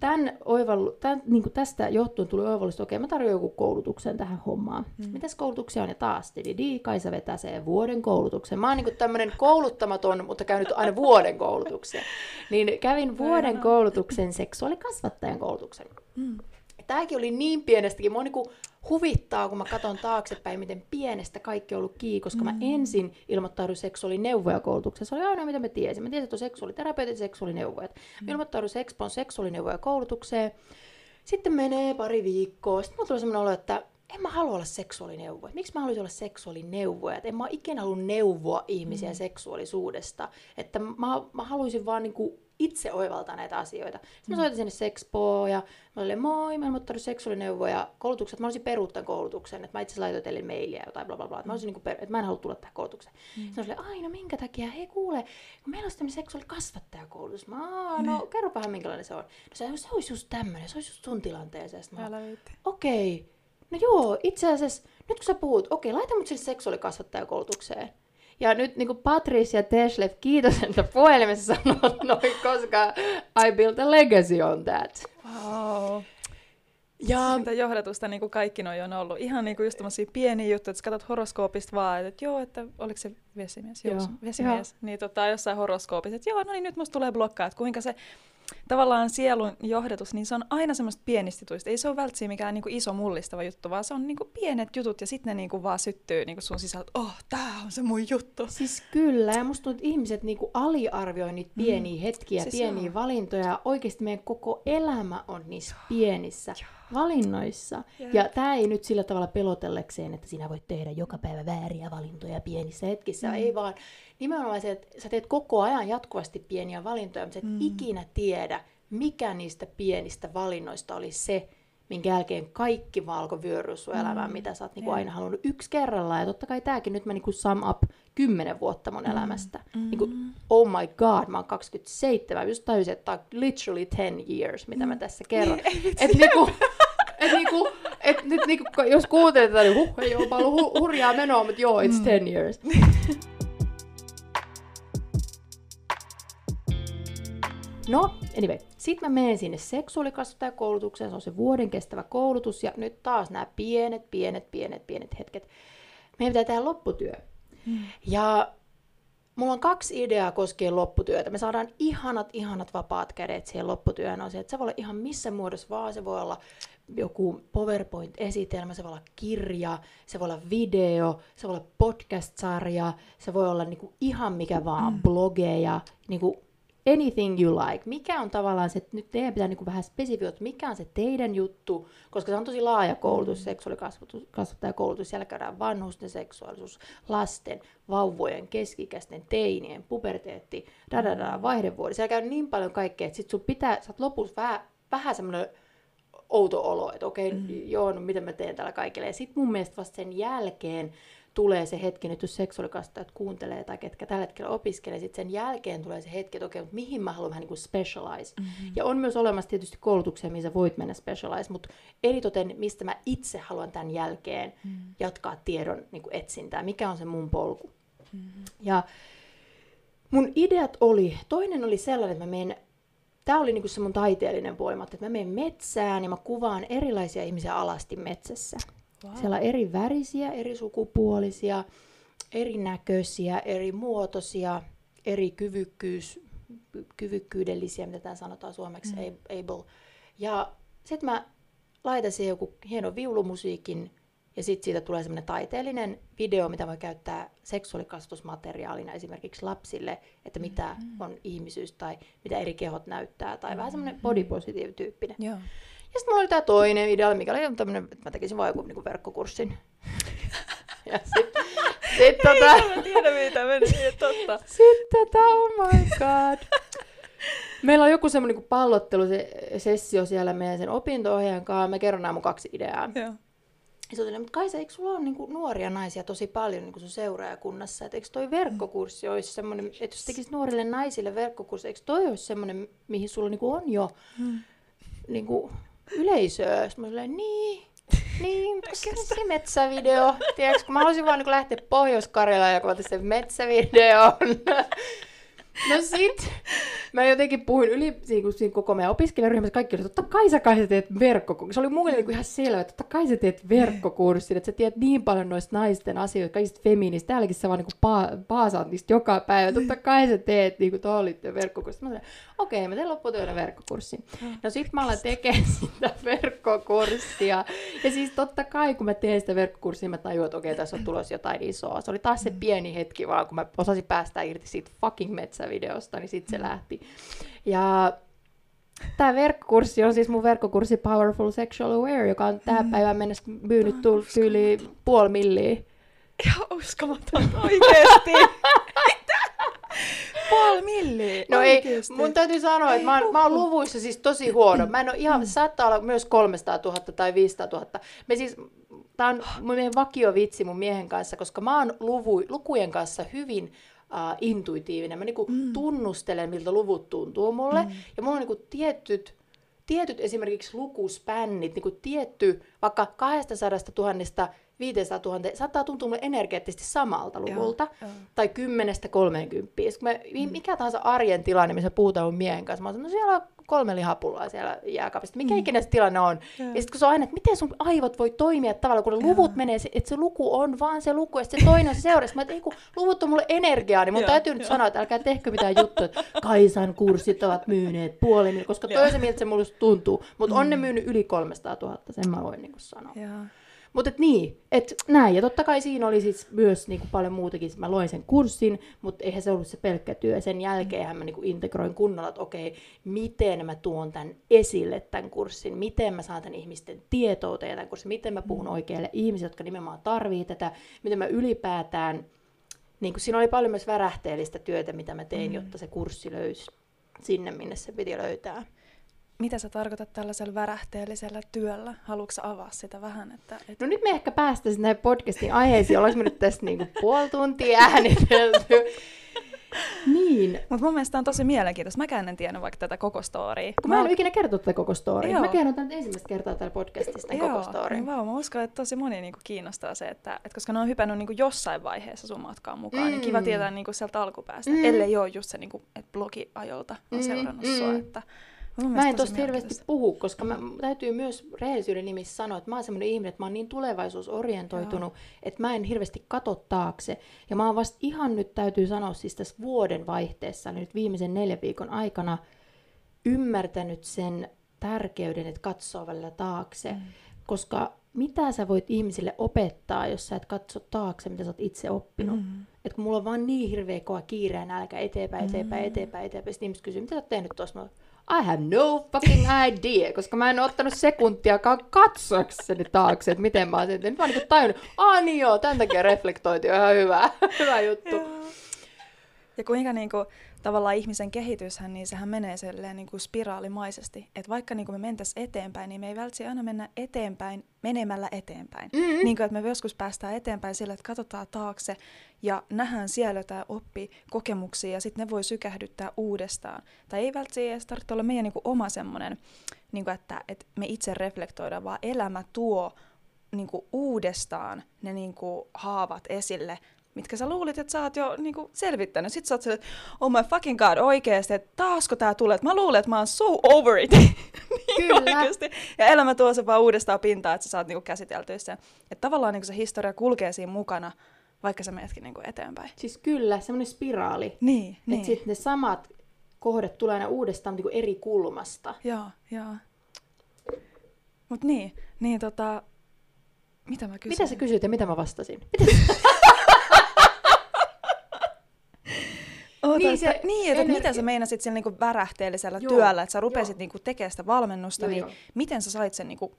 tämän oivallu, tämän, niin kuin tästä johtuen tuli oivallus, että okei, mä tarjoan joku koulutuksen tähän hommaan. Mm. Mitäs koulutuksia on? Ja taas, Didi, Kaisa vetää sen vuoden koulutuksen. Mä oon niin tämmöinen kouluttamaton, mutta käynyt aina vuoden koulutuksen. Niin kävin vuoden koulutuksen, seksuaalikasvattajan koulutuksen. Mm. Tämäkin oli niin pienestäkin. Mä oon niin huvittaa, kun mä katson taaksepäin, miten pienestä kaikki on ollut kiinni, koska mm. mä ensin ilmoittauduin seksuaalineuvoja koulutuksessa. Se oli aina, mitä mä tiesin. Mä tiesin, että on seksuaaliterapeutit ja seksuaalineuvojat. Mm. Mä ilmoittauduin Expon seksuaalineuvoja koulutukseen. Sitten menee pari viikkoa. Sitten mulla tuli sellainen olo, että en mä halua olla seksuaalineuvoja. Miksi mä haluaisin olla seksuaalineuvoja? En mä ikinä halua neuvoa ihmisiä mm. seksuaalisuudesta. Että mä, mä haluaisin vaan niinku itse oivaltaa näitä asioita. Sitten mä soitin sinne Sexpoon ja mä olin, moi, mä oon seksuaalineuvoja koulutukset. Mä olisin peruuttaa koulutuksen, että mä itse laitoin teille mailia jotain bla bla bla. Että mä, olisin niin että mä en halua tulla tähän koulutukseen. Mm. Sitten mä olin, ai no minkä takia? Hei kuule, kun meillä on tämmöinen seksuaalikasvattajakoulutus. Mä, no mm. kerro vähän minkälainen se on. No se, se olisi just tämmöinen, se olisi just sun tilanteeseen. Okei, okay. no joo, itse asiassa, nyt kun sä puhut, okei, okay, laita mut sinne seksuaalikasvattajakoulutukseen. Ja nyt niin kuin Patricia Teslev, kiitos, että puhelimessa sanot noin, koska I built a legacy on that. Wow. Ja... Mitä johdatusta niin kuin kaikki noi on ollut. Ihan niin kuin just pieniä juttuja, että sä katsot horoskoopista vaan, että joo, että oliko se vesimies? Joo, joo. vesimies. Joo. Niin tota, jossain horoskoopissa, että joo, no niin nyt musta tulee blokkaa, että kuinka se tavallaan sielun johdatus, niin se on aina semmoista pienistituista. Ei se ole välttämättä mikään niinku iso mullistava juttu, vaan se on niinku pienet jutut ja sitten ne niinku vaan syttyy niinku sun sisältä, oh, tää on se mun juttu. Siis kyllä, ja musta tuntuu, että ihmiset niinku aliarvioi niitä mm. pieniä mm. hetkiä, siis pieniä joo. valintoja. Oikeasti meidän koko elämä on niissä pienissä valinnoissa. Yeah. Ja tämä ei nyt sillä tavalla pelotellekseen, että sinä voit tehdä joka päivä vääriä valintoja pienissä hetkissä. Mm. Ei vaan nimenomaan se, että sä teet koko ajan jatkuvasti pieniä valintoja, mutta sä et mm. ikinä tiedä, mikä niistä pienistä valinnoista oli se, minkä jälkeen kaikki valko vyöryy sun elämään, mm. mitä sä oot niinku aina halunnut yksi kerrallaan. Ja totta kai tääkin nyt mä niinku sum up kymmenen vuotta mun mm. elämästä. Mm. Niinku, oh my god, mä oon 27, just tajusin, että tää on literally 10 years, mitä mm. mä tässä kerron. että niinku, et niinku, et nyt niinku, jos kuuntelet tätä, niin huh, ei ole ollut hu- hurjaa menoa, mutta joo, it's mm. 10 years. No, anyway. Sitten mä menen sinne seksuaalikasvattajakoulutukseen, se on se vuoden kestävä koulutus, ja nyt taas nämä pienet, pienet, pienet, pienet hetket. Meidän pitää tehdä lopputyö. Mm. Ja mulla on kaksi ideaa koskien lopputyötä. Me saadaan ihanat, ihanat vapaat kädet siihen lopputyöhön. On se, että se voi olla ihan missä muodossa vaan. Se voi olla joku PowerPoint-esitelmä, se voi olla kirja, se voi olla video, se voi olla podcast-sarja, se voi olla niinku ihan mikä vaan, mm. blogeja, niinku anything you like. Mikä on tavallaan se, nyt teidän pitää niinku vähän spesifioida, mikä on se teidän juttu, koska se on tosi laaja koulutus, seksuaalikasvattajakoulutus, siellä käydään vanhusten seksuaalisuus, lasten, vauvojen, keskikäisten, teinien, puberteetti, dadada, vaihdevuodi. Siellä käy niin paljon kaikkea, että sit sun pitää, sä oot lopussa vähän, vähän semmoinen outo olo, että okei, okay, mm. joo, no mitä mä teen tällä kaikille. Ja sitten mun mielestä vasta sen jälkeen tulee se hetki, nyt jos seksuaalikasvattajat kuuntelee tai ketkä tällä hetkellä opiskelee, sitten sen jälkeen tulee se hetki, että okei, okay, mihin mä haluan vähän niin kuin specialize. Mm-hmm. Ja on myös olemassa tietysti koulutuksia, missä voit mennä specialize, mutta eritoten, mistä mä itse haluan tämän jälkeen mm-hmm. jatkaa tiedon niin kuin etsintää, mikä on se mun polku. Mm-hmm. Ja mun ideat oli, toinen oli sellainen, että mä menen Tämä oli niinku se mun taiteellinen voima, että mä menen metsään ja mä kuvaan erilaisia ihmisiä alasti metsässä. Wow. Siellä on eri värisiä, eri sukupuolisia, erinäköisiä, eri muotoisia, eri kyvykkyys, kyvykkyydellisiä, mitä tämä sanotaan suomeksi, mm. able. Ja sitten mä laitan siihen joku hieno viulumusiikin, ja sitten siitä tulee semmoinen taiteellinen video, mitä voi käyttää seksuaalikasvatusmateriaalina esimerkiksi lapsille, että mitä mm. on ihmisyys tai mitä eri kehot näyttää, tai mm. vähän semmoinen body positive tyyppinen. Joo. Ja sitten mulla oli tämä toinen idea, mikä oli tämmöinen, että mä tekisin vaan joku niinku verkkokurssin. ja sitten sit, tota... Ei, mä tiedä mitä meni, totta. Sitten tota, oh my god. Meillä on joku semmoinen niin pallottelusessio siellä meidän sen opinto-ohjaajan kanssa. Mä kerron nämä mun kaksi ideaa. Joo. Ja se mutta Kaisa, eikö sulla ole niin kuin, nuoria naisia tosi paljon niin kuin sun seuraajakunnassa? Et eikö toi verkkokurssi olisi semmoinen, että jos tekisit nuorille naisille verkkokurssi, eikö toi olisi semmoinen, mihin sulla niin kuin on jo hmm. niin kuin, yleisöä. Sitten mä olin, niin, niin, se metsävideo. Tiedätkö, kun mä haluaisin vaan niin lähteä Pohjois-Karjalaan ja kuvata sen metsävideon. No sit, mä jotenkin puhuin yli siinä, siinä koko meidän opiskelijaryhmässä, kaikki oli, totta kai sä kai sä teet verkkokurssin. Se oli mulle niin ihan selvä, että totta kai sä teet verkkokurssin, että sä tiedät niin paljon noista naisten asioista, kaikista feminististä. Täälläkin sä vaan niin pa- paasaat niistä joka päivä. Totta kai sä teet niin tuohon verkkokurssin. Mä sanoin, okei, okay, mä teen lopputyönä verkkokurssin. No sit mä alan tekemään sitä verkkokurssia. Ja siis totta kai, kun mä teen sitä verkkokurssia, mä tajuan, että okei, okay, tässä on tulossa jotain isoa. Se oli taas se pieni hetki vaan, kun mä osasin päästä irti siitä fucking metsävideosta, niin sit se lähti. Ja Tämä verkkokurssi on siis mun verkkokurssi Powerful Sexual Aware, joka on tähän mm. päivään mennessä myynyt yli puoli milliä. Ihan uskomatonta oikeesti. Puoli milliä. No oikeesti. ei, mun täytyy sanoa, että mä oon, mä oon luvuissa siis tosi huono. Mä en ole ihan, mm. saattaa olla myös 300 000 tai 500 000. Me siis, tää on meidän vakiovitsi mun miehen kanssa, koska mä oon luvu, lukujen kanssa hyvin uh, intuitiivinen. Mä niinku mm. tunnustelen, miltä luvut tuntuu mulle. Mm. Ja mulla on niinku tietyt, tietyt esimerkiksi lukuspännit, niinku tietty vaikka 200 000 500 000, saattaa tuntua mulle energeettisesti samalta luvulta, joo, joo. tai 10 30. mm. Mikä tahansa arjen tilanne, missä puhutaan mun miehen kanssa, mä sanon, no siellä on kolme lihapulloa siellä jääkaapissa. Mikä mm. ikinä se tilanne on. Ja, ja sitten kun se on aina, että miten sun aivot voi toimia tavalla, kun ne luvut menee, että se luku on vaan se luku, ja se toinen se seuraava. Mä että ei kun luvut on mulle energiaa, niin mun ja, täytyy nyt sanoa, että älkää tehkö mitään juttuja, että Kaisan kurssit ovat myyneet puoli koska toisen miltä se mulle tuntuu. Mutta mm. on ne myynyt yli 300 000, sen mä voin niin sanoa. Ja. Mutta et niin, että näin. Ja totta kai siinä oli siis myös niinku paljon muutakin. Mä loin sen kurssin, mutta eihän se ollut se pelkkä työ. Sen jälkeen mä niinku integroin kunnolla, että okei, miten mä tuon tämän esille tämän kurssin, miten mä saan tämän ihmisten tietouteen tämän kurssin, miten mä puhun oikeille ihmisille, jotka nimenomaan tarvii tätä, miten mä ylipäätään, niin siinä oli paljon myös värähteellistä työtä, mitä mä tein, mm. jotta se kurssi löysi sinne, minne se piti löytää. Mitä sä tarkoitat tällaisella värähteellisellä työllä? Haluatko avaa sitä vähän? Että, että... No nyt me ehkä päästäisiin näihin podcastin aiheisiin. Ollaanko me nyt tässä niinku puoli tuntia äänitelty? niin. Mutta mun mielestä on tosi mielenkiintoista. Mäkään en tiennyt vaikka tätä koko storya. Kun mä, mä en ole ikinä kertonut tätä koko storya. Mä kerron tämän ensimmäistä kertaa täällä podcastista Joo, koko story. Niin vau, mä uskon, että tosi moni niinku kiinnostaa se, että, että koska ne on hypännyt niinku jossain vaiheessa sun matkaan mukaan, mm. niin kiva mm. tietää niinku sieltä alkupäästä. Mm. Ellei ole just se, niinku, että blogiajolta on mm. seurannut mm. sua. Että, Mä en tosta hirveästi puhu, koska mä, täytyy myös rehellisyyden nimissä sanoa, että mä oon semmoinen ihminen, että mä oon niin tulevaisuusorientoitunut, Joo. että mä en hirveästi kato taakse. Ja mä oon vasta ihan nyt täytyy sanoa siis tässä vuoden vaihteessa, nyt viimeisen neljän viikon aikana, ymmärtänyt sen tärkeyden, että katsoo välillä taakse. Mm. koska mitä sä voit ihmisille opettaa, jos sä et katso taakse, mitä sä oot itse oppinut. Mm. Et kun mulla on vaan niin hirveä kova kiire ja nälkä eteenpäin, eteenpäin, mm. eteenpäin, eteenpäin, sitten ihmiset kysyy, mitä sä oot tehnyt tuossa? I have no fucking idea, koska mä en ole ottanut sekuntiakaan katsoakseni taakse, että miten mä oon. Nyt mä oon niin tajunnut, aah niin joo, tämän takia reflektointi on ihan hyvä, hyvä juttu. Ja kuinka niinku, tavallaan ihmisen kehityshän, niin sehän menee silleen niin kuin spiraalimaisesti. Että vaikka niin kuin me mentäisiin eteenpäin, niin me ei välttämättä aina mennä eteenpäin menemällä eteenpäin. Mm-hmm. Niin kuin, että me joskus päästään eteenpäin sillä, että katsotaan taakse ja nähdään siellä jotain oppi kokemuksia ja sitten ne voi sykähdyttää uudestaan. Tai ei välttämättä edes tarvitse olla meidän niin kuin oma semmoinen, niin kuin, että, että me itse reflektoidaan, vaan elämä tuo niin kuin uudestaan ne niin kuin haavat esille mitkä sä luulit, että sä oot jo niinku selvittänyt. Sitten sä oot silleen, oh my fucking god, oikeesti, että taasko tää tulee. Mä luulen, että mä oon so over it. niin Kyllä. Oikeasti. Ja elämä tuo se vaan uudestaan pintaan, että sä saat niinku käsiteltyä sen. Että tavallaan niinku se historia kulkee siinä mukana, vaikka sä menetkin niinku eteenpäin. Siis kyllä, semmoinen spiraali. Niin, että niin. sitten ne samat kohdat tulee aina uudestaan niinku eri kulmasta. Joo, joo. Mut niin, niin tota, mitä mä kysyin? Mitä sä kysyit ja mitä mä vastasin? Oota, niin, se että, niin, että mitä sä meinasit sillä niinku värähteellisellä joo, työllä, että sä rupesit niinku tekemään sitä valmennusta, joo, niin joo. miten sä sait sen niinku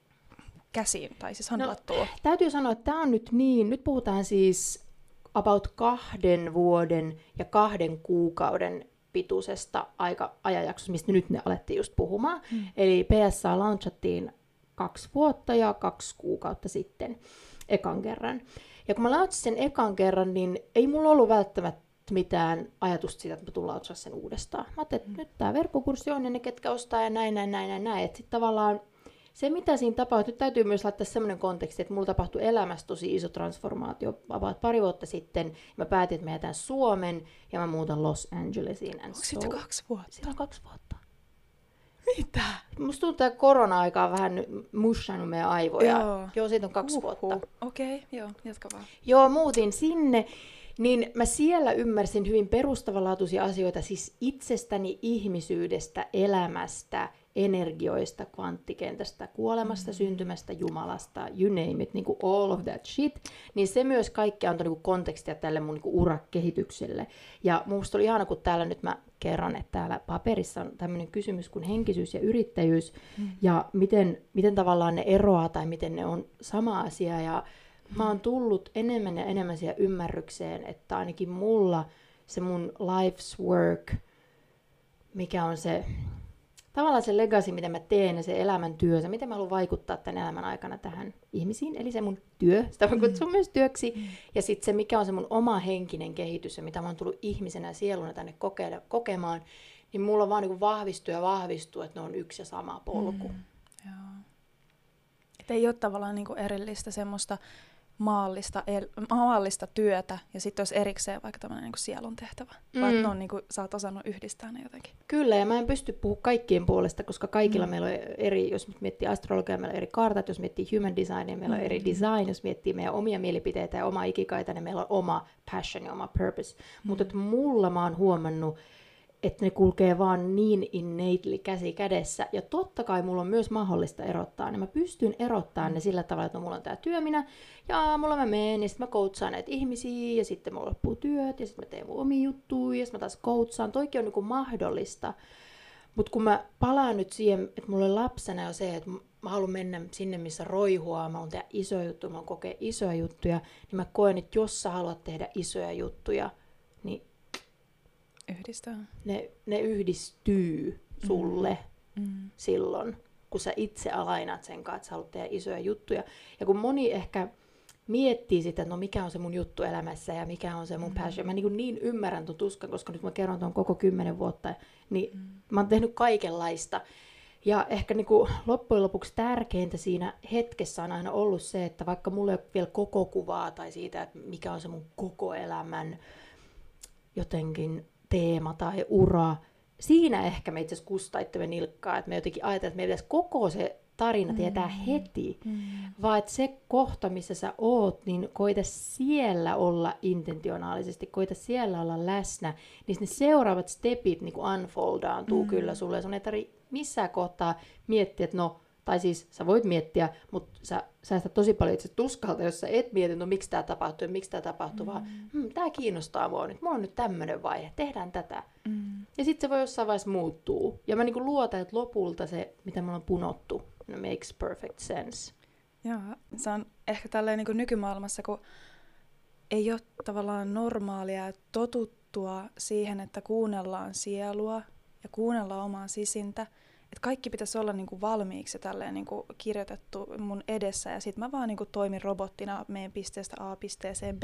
käsiin tai siis handlattua? No, täytyy sanoa, että tämä on nyt niin, nyt puhutaan siis about kahden vuoden ja kahden kuukauden pituisesta aika, ajanjaksosta, mistä nyt ne alettiin just puhumaan. Hmm. Eli PSA launchattiin kaksi vuotta ja kaksi kuukautta sitten ekan kerran. Ja kun mä launchasin sen ekan kerran, niin ei mulla ollut välttämättä mitään ajatusta siitä, että mä tullaan otsaa sen uudestaan. Mä että mm. nyt tämä verkkokurssi on ja ne, ketkä ostaa ja näin, näin, näin, näin, näin. Että sitten tavallaan se, mitä siinä tapahtui, nyt täytyy myös laittaa sellainen konteksti, että mulla tapahtui elämässä tosi iso transformaatio about pari vuotta sitten. Mä päätin, että mä jätän Suomen ja mä muutan Los Angelesiin. Onko so, sitten kaksi vuotta? Siinä on kaksi vuotta. Mitä? Musta tuntuu, että korona-aika on vähän mushannut meidän aivoja. Joo, joo siitä on kaksi Uhuh. vuotta. Okei, okay, joo, jatka vaan. Joo, muutin sinne niin mä siellä ymmärsin hyvin perustavanlaatuisia asioita, siis itsestäni, ihmisyydestä, elämästä, energioista, kvanttikentästä, kuolemasta, mm. syntymästä, Jumalasta, you name it, niin kuin all of that shit, niin se myös kaikki antoi niin kontekstia tälle mun niin urakehitykselle. Ja musta oli ihana, kun täällä nyt mä kerron, että täällä paperissa on tämmöinen kysymys kuin henkisyys ja yrittäjyys, mm. ja miten, miten tavallaan ne eroaa tai miten ne on sama asia, ja mä oon tullut enemmän ja enemmän siihen ymmärrykseen, että ainakin mulla se mun life's work, mikä on se tavallaan se legacy, mitä mä teen ja se elämän työ, se miten mä haluan vaikuttaa tämän elämän aikana tähän ihmisiin, eli se mun työ, sitä mä kutsun mm. myös työksi, mm. ja sitten se, mikä on se mun oma henkinen kehitys ja mitä mä oon tullut ihmisenä ja sieluna tänne kokeile, kokemaan, niin mulla on vaan niin vahvistuu ja vahvistuu, että ne on yksi ja sama polku. Mm. Joo. Et ei ole tavallaan niin erillistä semmoista maallista, el, maallista työtä ja sitten olisi erikseen vaikka tämmöinen niin sielun tehtävä. Mm. Vai ne on, niin kuin, sä oot osannut yhdistää ne jotenkin. Kyllä, ja mä en pysty puhumaan kaikkien puolesta, koska kaikilla mm. meillä on eri, jos miettii astrologiaa, meillä on eri kartat, jos miettii human design, niin meillä on eri mm. design, jos miettii meidän omia mielipiteitä ja oma ikikaita, niin meillä on oma passion ja oma purpose. Mm. Mutta mulla mä oon huomannut, että ne kulkee vaan niin innately käsi kädessä. Ja totta kai mulla on myös mahdollista erottaa niin Mä pystyn erottamaan ne sillä tavalla, että mulla on tää työ minä, ja mulla mä menen, ja sitten mä koutsaan näitä ihmisiä, ja sitten mulla loppuu työt, ja sitten mä teen mun omia juttuja, ja sitten mä taas koutsaan. Toikin on niinku mahdollista. Mutta kun mä palaan nyt siihen, että mulla on lapsena jo se, että mä haluan mennä sinne, missä roihua, mä haluan tehdä isoja juttuja, mä haluan kokea isoja juttuja, niin mä koen, että jos sä haluat tehdä isoja juttuja, niin Yhdistää. Ne, ne yhdistyy sulle mm. mm. silloin, kun sä itse alainat sen kanssa, että sä haluat tehdä isoja juttuja. Ja kun moni ehkä miettii sitä, että no mikä on se mun juttu elämässä ja mikä on se mun mm. passion. Mä niin, niin ymmärrän tuon tuskan, koska nyt mä kerron tuon koko kymmenen vuotta, niin mm. mä oon tehnyt kaikenlaista. Ja ehkä niin kuin loppujen lopuksi tärkeintä siinä hetkessä on aina ollut se, että vaikka mulla ei ole vielä koko kuvaa tai siitä, että mikä on se mun koko elämän jotenkin teema tai ura, siinä ehkä me itse asiassa kustaittemme nilkkaa, että me jotenkin ajatellaan, että me pitäisi koko se tarina mm. tietää heti, mm. vaan että se kohta, missä sä oot, niin koita siellä olla intentionaalisesti, koita siellä olla läsnä, niin ne seuraavat stepit niin unfoldaantuu mm. kyllä sulle. Sun ei tarvitse missään kohtaa miettiä, että no, Tai siis sä voit miettiä, mutta sä säästät tosi paljon itse tuskalta, jos sä et mieti, no miksi tämä tapahtuu ja miksi tämä tapahtuu, mm. vaan hm, tämä kiinnostaa mua nyt, mulla on nyt tämmöinen vaihe, tehdään tätä. Mm. Ja sitten se voi jossain vaiheessa muuttuu. Ja mä niinku luotan, että lopulta se, mitä me ollaan punottu, no makes perfect sense. Joo, se on ehkä tälleen niin kuin nykymaailmassa, kun ei ole tavallaan normaalia totuttua siihen, että kuunnellaan sielua ja kuunnellaan omaa sisintä. Että kaikki pitäisi olla niin kuin valmiiksi tälleen niin kuin kirjoitettu mun edessä ja sitten mä vaan niin kuin toimin robottina meidän pisteestä A pisteeseen B.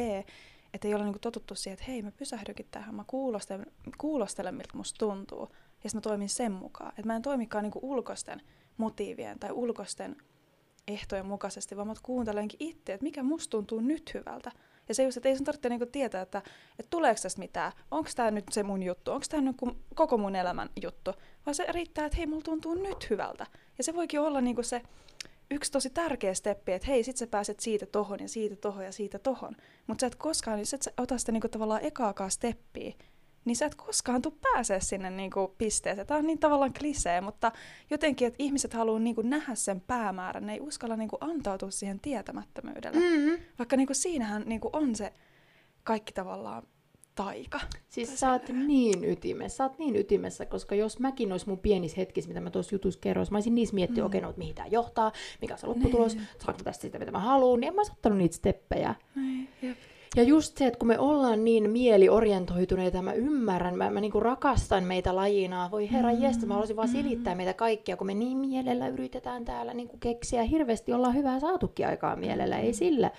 Että ei ole niin kuin totuttu siihen, että hei mä pysähdykin tähän, mä kuulostelen, kuulostelen miltä musta tuntuu. Ja sitten mä toimin sen mukaan. Että mä en toimikaan niin kuin ulkoisten motiivien tai ulkoisten ehtojen mukaisesti, vaan mä kuuntelenkin itse, että mikä musta tuntuu nyt hyvältä. Ja se just, että ei sun tarvitse niinku tietää, että, että tuleeko tästä mitään, onko tämä nyt se mun juttu, onko tämä niinku koko mun elämän juttu, vaan se riittää, että hei, mulla tuntuu nyt hyvältä. Ja se voikin olla niinku se yksi tosi tärkeä steppi, että hei, sit sä pääset siitä tohon ja siitä tohon ja siitä tohon. Mutta sä et koskaan, niin sä et ota sitä niinku tavallaan ekaakaan steppiä, niin sä et koskaan tule pääsee sinne niinku pisteeseen. Tämä on niin tavallaan klisee, mutta jotenkin, että ihmiset haluaa niinku nähdä sen päämäärän, ne ei uskalla niinku antautua siihen tietämättömyydelle. Mm-hmm. Vaikka niinku siinähän niinku on se kaikki tavallaan taika. Siis sä oot niin ytimessä, sä oot niin ytimessä, koska jos mäkin olisi mun pienissä hetkissä, mitä mä tuossa jutussa kerroin, mä olisin niissä miettinyt, mm. okei, okay, no, mihin tämä johtaa, mikä on se lopputulos, niin. saanko tästä sitä, mitä mä haluan, niin en mä olisi ottanut niitä steppejä. Niin, jep. Ja just se, että kun me ollaan niin mieliorientoituneita, mä ymmärrän, mä, mä niinku rakastan meitä lajina. Voi herra mm, jästä, mä haluaisin vaan silittää meitä kaikkia, kun me niin mielellä yritetään täällä niinku keksiä. Hirveästi ollaan hyvää saatukin aikaa mielellä, ei sillä.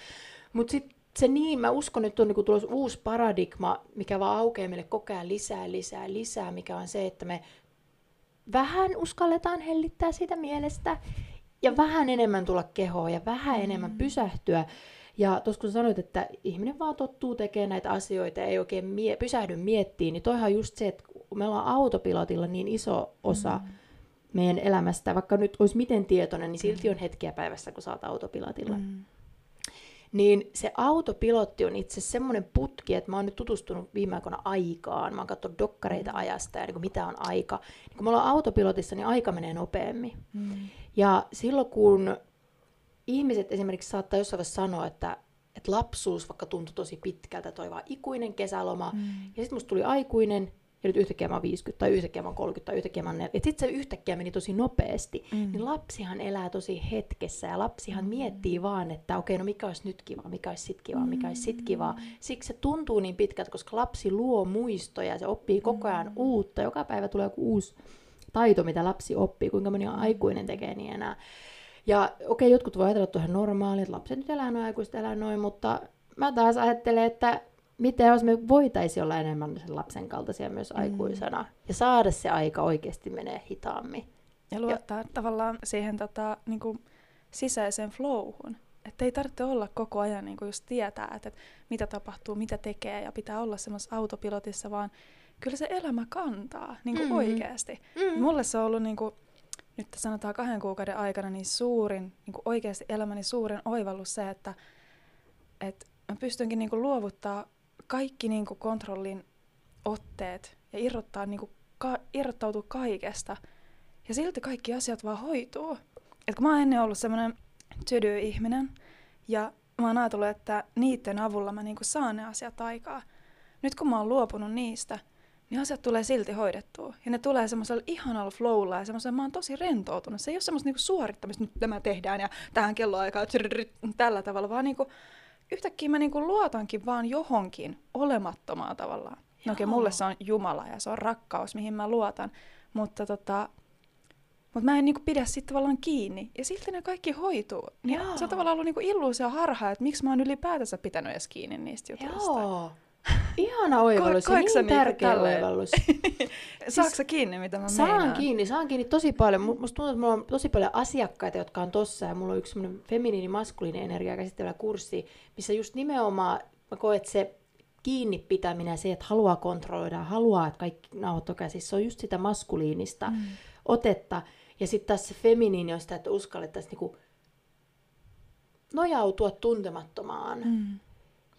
Mutta sitten se niin, mä uskon, että on niinku tulossa uusi paradigma, mikä vaan aukeaa meille koko ajan lisää, lisää, lisää, mikä on se, että me vähän uskalletaan hellittää siitä mielestä ja vähän enemmän tulla kehoon ja vähän mm. enemmän pysähtyä ja tuossa kun sanoit, että ihminen vaan tottuu tekemään näitä asioita ja ei oikein mie- pysähdy miettimään, niin toihan on just se, että me ollaan autopilotilla niin iso osa mm. meidän elämästä, vaikka nyt olisi miten tietoinen, niin silti on hetkiä päivässä, kun oot autopilotilla. Mm. Niin se autopilotti on itse semmoinen putki, että mä oon nyt tutustunut viime aikoina aikaan. Mä oon katsonut dokkareita mm. ajasta ja niin kuin mitä on aika. Niin kun me ollaan autopilotissa, niin aika menee nopeammin. Mm. Ja silloin kun ihmiset esimerkiksi saattaa jossain vaiheessa sanoa, että, että lapsuus vaikka tuntui tosi pitkältä, toi vaan ikuinen kesäloma, mm. ja sitten musta tuli aikuinen, ja nyt yhtäkkiä mä oon 50 tai yhtäkkiä mä oon 30 tai yhtäkkiä mä oon 40. Sitten se yhtäkkiä meni tosi nopeasti. Mm. Niin lapsihan elää tosi hetkessä ja lapsihan mm. miettii vaan, että okei, no mikä olisi nyt kiva, mikä olisi sit kiva, mikä olisi sit kiva. Mm. Siksi se tuntuu niin pitkältä, koska lapsi luo muistoja, se oppii koko ajan mm. uutta. Joka päivä tulee joku uusi taito, mitä lapsi oppii, kuinka moni aikuinen tekee niin enää. Ja okei, okay, jotkut voi ajatella, että on normaali, että lapset nyt elää noin, aikuiset elää noin, mutta mä taas ajattelen, että mitä jos me voitaisiin olla enemmän sen lapsen kaltaisia myös mm. aikuisena ja saada se aika oikeasti menee hitaammin. Ja luottaa ja, tavallaan siihen tota, niin kuin sisäiseen flowhun. Että ei tarvitse olla koko ajan niin kuin just tietää, että, että mitä tapahtuu, mitä tekee ja pitää olla semmoisessa autopilotissa, vaan kyllä se elämä kantaa niin kuin mm-hmm. oikeasti. Mm-hmm. Mulle se on ollut niin kuin, nyt sanotaan kahden kuukauden aikana niin suurin, niin kuin oikeasti elämäni suurin oivallus se, että, että mä pystynkin niin kuin luovuttaa kaikki niin kuin kontrollin otteet ja irrottaa, niin kuin ka- irrottautua kaikesta. Ja silti kaikki asiat vaan hoituu. Et kun mä oon ennen ollut semmoinen tydy-ihminen ja mä oon ajatellut, että niiden avulla mä niin kuin saan ne asiat aikaa. Nyt kun mä oon luopunut niistä, niin asiat tulee silti hoidettua. Ja ne tulee semmoisella ihanalla flowlla ja semmoisella, mä oon tosi rentoutunut. Se ei ole semmoista niinku suorittamista, nyt tämä tehdään ja tähän kelloaikaan tällä tavalla, vaan niinku, yhtäkkiä mä niinku luotankin vaan johonkin olemattomaan tavallaan. No okei, okay, mulle se on Jumala ja se on rakkaus, mihin mä luotan, mutta tota, mutta mä en niinku pidä siitä tavallaan kiinni. Ja silti ne kaikki hoituu. Niin se on tavallaan ollut niinku illuusio harhaa, että miksi mä oon ylipäätänsä pitänyt edes kiinni niistä jutuista. Joo. Ihana oivallus Ko- ja niin tärkeä oivallus. Saatko sä kiinni, mitä mä Saan meinaan? kiinni, saan kiinni tosi paljon. Musta tuntuu, että mulla on tosi paljon asiakkaita, jotka on tossa, ja mulla on yksi semmoinen feminiini-maskuliini energia käsittelevä kurssi, missä just nimenomaan mä koen, että se kiinni pitäminen se, että haluaa kontrolloida, haluaa, että kaikki nauhat on käsissä, se on just sitä maskuliinista mm. otetta. Ja sitten taas se feminiini on sitä, että uskallettaisiin niinku nojautua tuntemattomaan. Mm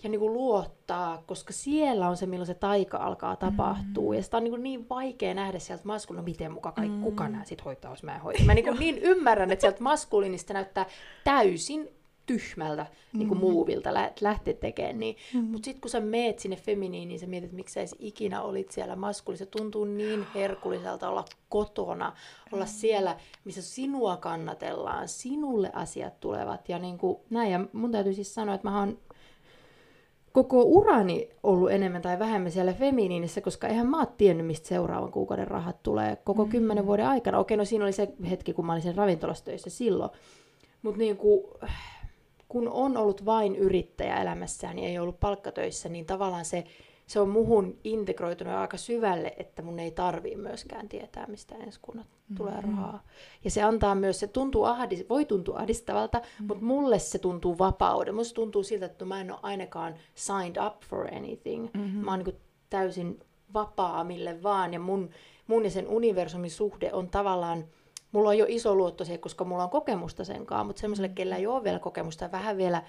ja niin kuin luottaa, koska siellä on se, milloin se taika alkaa tapahtua. Mm. Ja sitä on niin, kuin niin vaikea nähdä sieltä maskuliinista, no miten muka kaikki, mm. kuka nämä sit hoitaa, jos mä en hoida. Mä niin, kuin niin ymmärrän, että sieltä maskuliinista näyttää täysin tyhmältä niin kuin mm. muuvilta lä- lähteä tekemään. Niin. Mm. Mutta sitten kun sä meet sinne feminiin, niin sä mietit, että miksi sä ikinä olit siellä maskuli. Se tuntuu niin herkulliselta olla kotona, olla mm. siellä, missä sinua kannatellaan, sinulle asiat tulevat ja niin kuin näin. Ja mun täytyy siis sanoa, että mä oon koko urani ollut enemmän tai vähemmän siellä feminiinissä, koska eihän mä oon tiennyt, mistä seuraavan kuukauden rahat tulee koko mm. kymmenen vuoden aikana. Okei, no siinä oli se hetki, kun mä olin sen ravintolassa töissä silloin. Mutta niin kuin, kun on ollut vain yrittäjä elämässään, niin ei ollut palkkatöissä, niin tavallaan se, se on muhun integroitunut aika syvälle, että mun ei tarvii myöskään tietää, mistä ensi kunnat mm-hmm. tulee rahaa. Ja se antaa myös, se tuntuu ahdis, voi tuntua ahdistavalta, mm-hmm. mutta mulle se tuntuu vapauden. Musta tuntuu siltä, että mä en ole ainakaan signed up for anything. Mm-hmm. Mä oon niin täysin vapaa mille vaan, ja mun, mun ja sen universumin suhde on tavallaan mulla on jo iso luotto siihen, koska mulla on kokemusta senkaan, mutta semmoiselle, mm. kellä ei ole vielä kokemusta, vähän vielä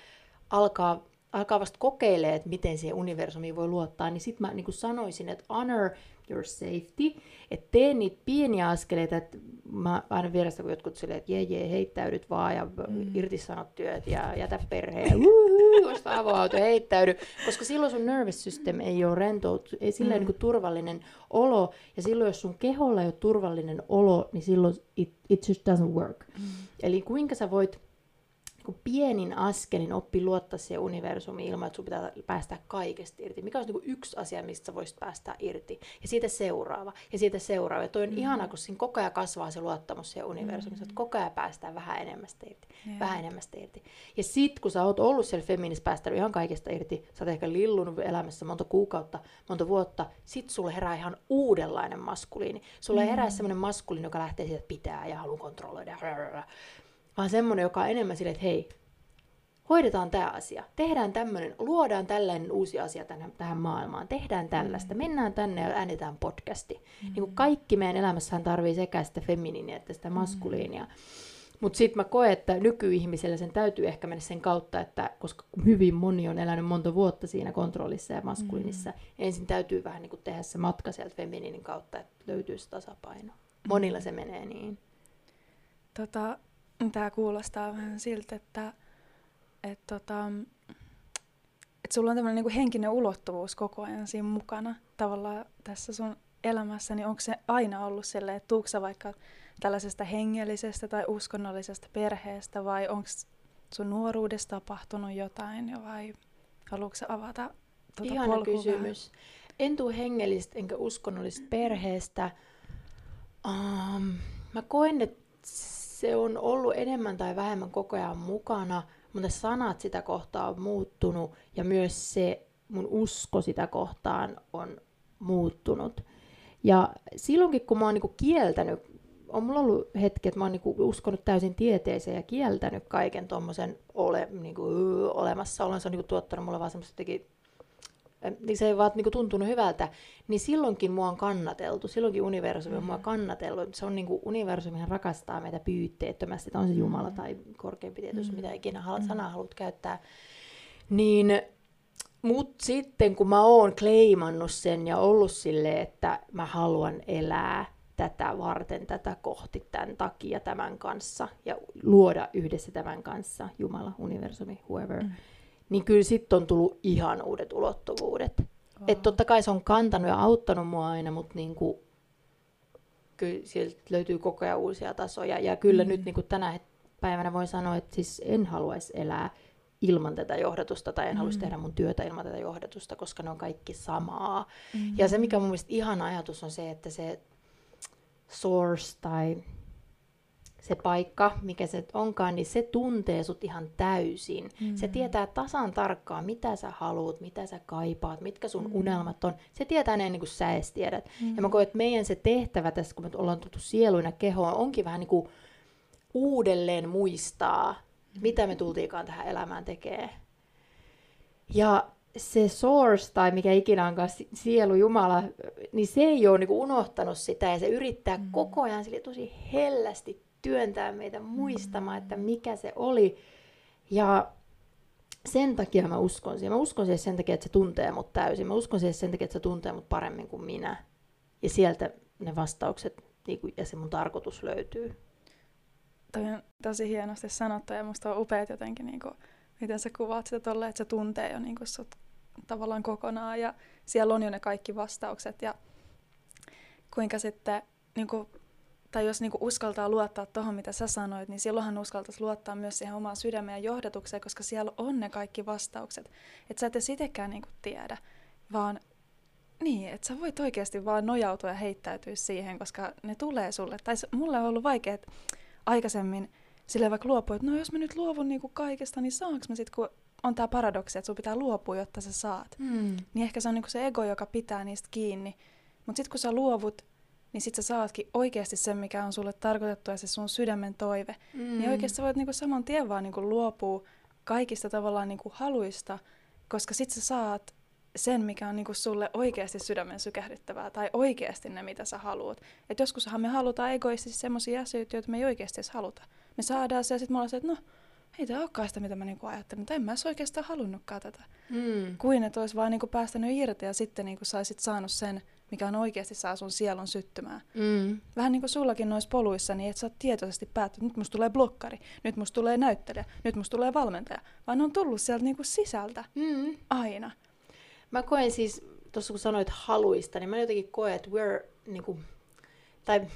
alkaa, alkaa vasta kokeilemaan, että miten siihen universumiin voi luottaa, niin sitten mä niin sanoisin, että honor your safety, että tee niitä pieniä askeleita, että mä aina vierestä kun jotkut silleen, että jee jee, heittäydyt vaan ja mm. irtisanot työt ja jätä perheen, osta avoauto heittäydy, koska silloin sun nervous system ei ole rentout, ei sillä mm. niin turvallinen olo, ja silloin jos sun keholla ei ole turvallinen olo, niin silloin it, it just doesn't work. Mm. Eli kuinka sä voit niin pienin askelin oppi luottaa siihen universumiin ilman, että sun pitää päästä kaikesta irti. Mikä olisi niin yksi asia, mistä sä voisit päästä irti. Ja siitä seuraava. Ja siitä seuraava. Ja toi on mm. ihana, kun siinä koko ajan kasvaa se luottamus siihen universumiin. Mm. Että koko ajan päästään vähän enemmän irti. Yeah. Vähän enemmän irti. Ja sit, kun sä oot ollut siellä feministissä päästänyt ihan kaikesta irti, sä oot ehkä lillunut elämässä monta kuukautta, monta vuotta, sit sulle herää ihan uudenlainen maskuliini. Sulle mm. herää sellainen maskuliini, joka lähtee siitä, että pitää ja haluaa kontrolloida vaan semmoinen, joka on enemmän silleen, että hei, hoidetaan tämä asia, tehdään tämmöinen, luodaan tällainen uusi asia tänne, tähän maailmaan, tehdään tällaista, mm. mennään tänne ja äänetään podcasti. Mm. Niin kuin kaikki meidän elämässään tarvii sekä sitä feminiiniä että sitä mm. maskuliinia. Mm. Mutta sitten mä koen, että nykyihmisellä sen täytyy ehkä mennä sen kautta, että koska hyvin moni on elänyt monta vuotta siinä kontrollissa ja maskuliinissa, mm. ensin täytyy vähän niin kuin tehdä se matka sieltä feminiinin kautta, että löytyy se tasapaino. Monilla se menee niin. Tota, Tämä kuulostaa vähän siltä, että, että, tota, että sulla on tämmöinen niin henkinen ulottuvuus koko ajan siinä mukana tavallaan tässä sun elämässä, niin onko se aina ollut silleen, että tuuksa vaikka tällaisesta hengellisestä tai uskonnollisesta perheestä vai onko sun nuoruudessa tapahtunut jotain vai haluatko avata tuota Ihana kysymys. Vähän? En tuu hengellisestä enkä uskonnollisesta perheestä. Um, mä koen, että se on ollut enemmän tai vähemmän koko ajan mukana, mutta sanat sitä kohtaa on muuttunut ja myös se mun usko sitä kohtaan on muuttunut. Ja silloinkin, kun mä oon niinku kieltänyt, on mulla ollut hetki, että mä oon niinku uskonut täysin tieteeseen ja kieltänyt kaiken tuommoisen ole, niinku, olemassaolon. Se on niinku tuottanut mulle vaan semmoista niin se ei vaan niin kuin, tuntunut hyvältä, niin silloinkin mua on kannateltu, silloinkin universumi on mm. mua kannatellut. Se on niin kuin, universumihan rakastaa meitä pyytteettömästi, että on se Jumala mm. tai korkeampi tietysti, mm. mitä ikinä mm. sanaa haluat käyttää. Niin, mut sitten kun mä oon kleimannut sen ja ollut silleen, että mä haluan elää tätä varten, tätä kohti, tämän takia, tämän kanssa ja luoda yhdessä tämän kanssa, Jumala, universumi, whoever, mm niin kyllä sitten on tullut ihan uudet ulottuvuudet. Oh. Että totta kai se on kantanut ja auttanut mua aina, mutta niinku, kyllä sieltä löytyy koko ajan uusia tasoja. Ja kyllä mm. nyt niinku tänä päivänä voin sanoa, että siis en haluaisi elää ilman tätä johdatusta tai en mm. haluaisi tehdä mun työtä ilman tätä johdatusta, koska ne on kaikki samaa. Mm. Ja se, mikä mun mielestä ihana ajatus on se, että se source tai se paikka, mikä se onkaan, niin se tuntee sut ihan täysin. Mm-hmm. Se tietää tasan tarkkaan, mitä sä haluat, mitä sä kaipaat, mitkä sun mm-hmm. unelmat on. Se tietää ne ennen kuin sä edes tiedät. Mm-hmm. Ja mä koen, että meidän se tehtävä tässä, kun me ollaan tultu sieluina kehoon, onkin vähän niin kuin uudelleen muistaa, mm-hmm. mitä me tultiinkaan tähän elämään tekee. Ja se source tai mikä ikinä onkaan sielu Jumala, niin se ei ole niinku unohtanut sitä ja se yrittää mm. koko ajan sille tosi hellästi työntää meitä muistamaan, että mikä se oli. Ja sen takia mä uskon siihen. Mä uskon siihen sen takia, että se tuntee mut täysin. Mä uskon siihen sen takia, että se tuntee mut paremmin kuin minä. Ja sieltä ne vastaukset niin kuin, ja se mun tarkoitus löytyy. Toi on tosi hienosti sanottu ja musta on upeat jotenkin, niin kuin, miten sä kuvaat sitä tolleen, että se tuntee jo niin kuin sut tavallaan kokonaan ja siellä on jo ne kaikki vastaukset ja kuinka sitten, niin kuin, tai jos niin kuin uskaltaa luottaa tuohon, mitä sä sanoit, niin silloinhan uskaltaisi luottaa myös siihen omaan sydämeen ja johdatukseen, koska siellä on ne kaikki vastaukset. Että sä et edes itsekään niin kuin tiedä, vaan niin, että sä voit oikeasti vaan nojautua ja heittäytyä siihen, koska ne tulee sulle. Tai mulle on ollut vaikea aikaisemmin sille vaikka luopua, että no jos mä nyt luovun niinku kaikesta, niin saanko mä sitten, kun on tämä paradoksi, että sun pitää luopua, jotta sä saat. Mm. Niin ehkä se on niinku se ego, joka pitää niistä kiinni. Mutta sitten kun sä luovut, niin sit sä saatkin oikeasti sen, mikä on sulle tarkoitettu ja se sun sydämen toive. Mm. Niin oikeasti sä voit niinku saman tien vaan niinku luopua kaikista tavallaan niinku haluista, koska sit sä saat sen, mikä on niinku sulle oikeasti sydämen sykähdyttävää tai oikeasti ne, mitä sä haluat. Et joskushan me halutaan egoistisesti semmoisia asioita, joita me ei oikeasti edes haluta. Me saadaan se ja sitten me ollaan se, että no, ei tämä olekaan sitä, mitä mä niinku ajattelin, mutta en mä oikeastaan halunnutkaan tätä. Mm. Kuin että olisi vaan niinku päästänyt irti ja sitten niinku saisit saanut sen, mikä on oikeasti saa sun sielun syttymään. Mm. Vähän niin kuin sullakin noissa poluissa, niin et sä oot tietoisesti päättänyt, nyt musta tulee blokkari, nyt musta tulee näyttelijä, nyt musta tulee valmentaja, vaan on tullut sieltä niinku sisältä mm. aina. Mä koen siis, tuossa kun sanoit haluista, niin mä jotenkin koen, että we're, niinku, tai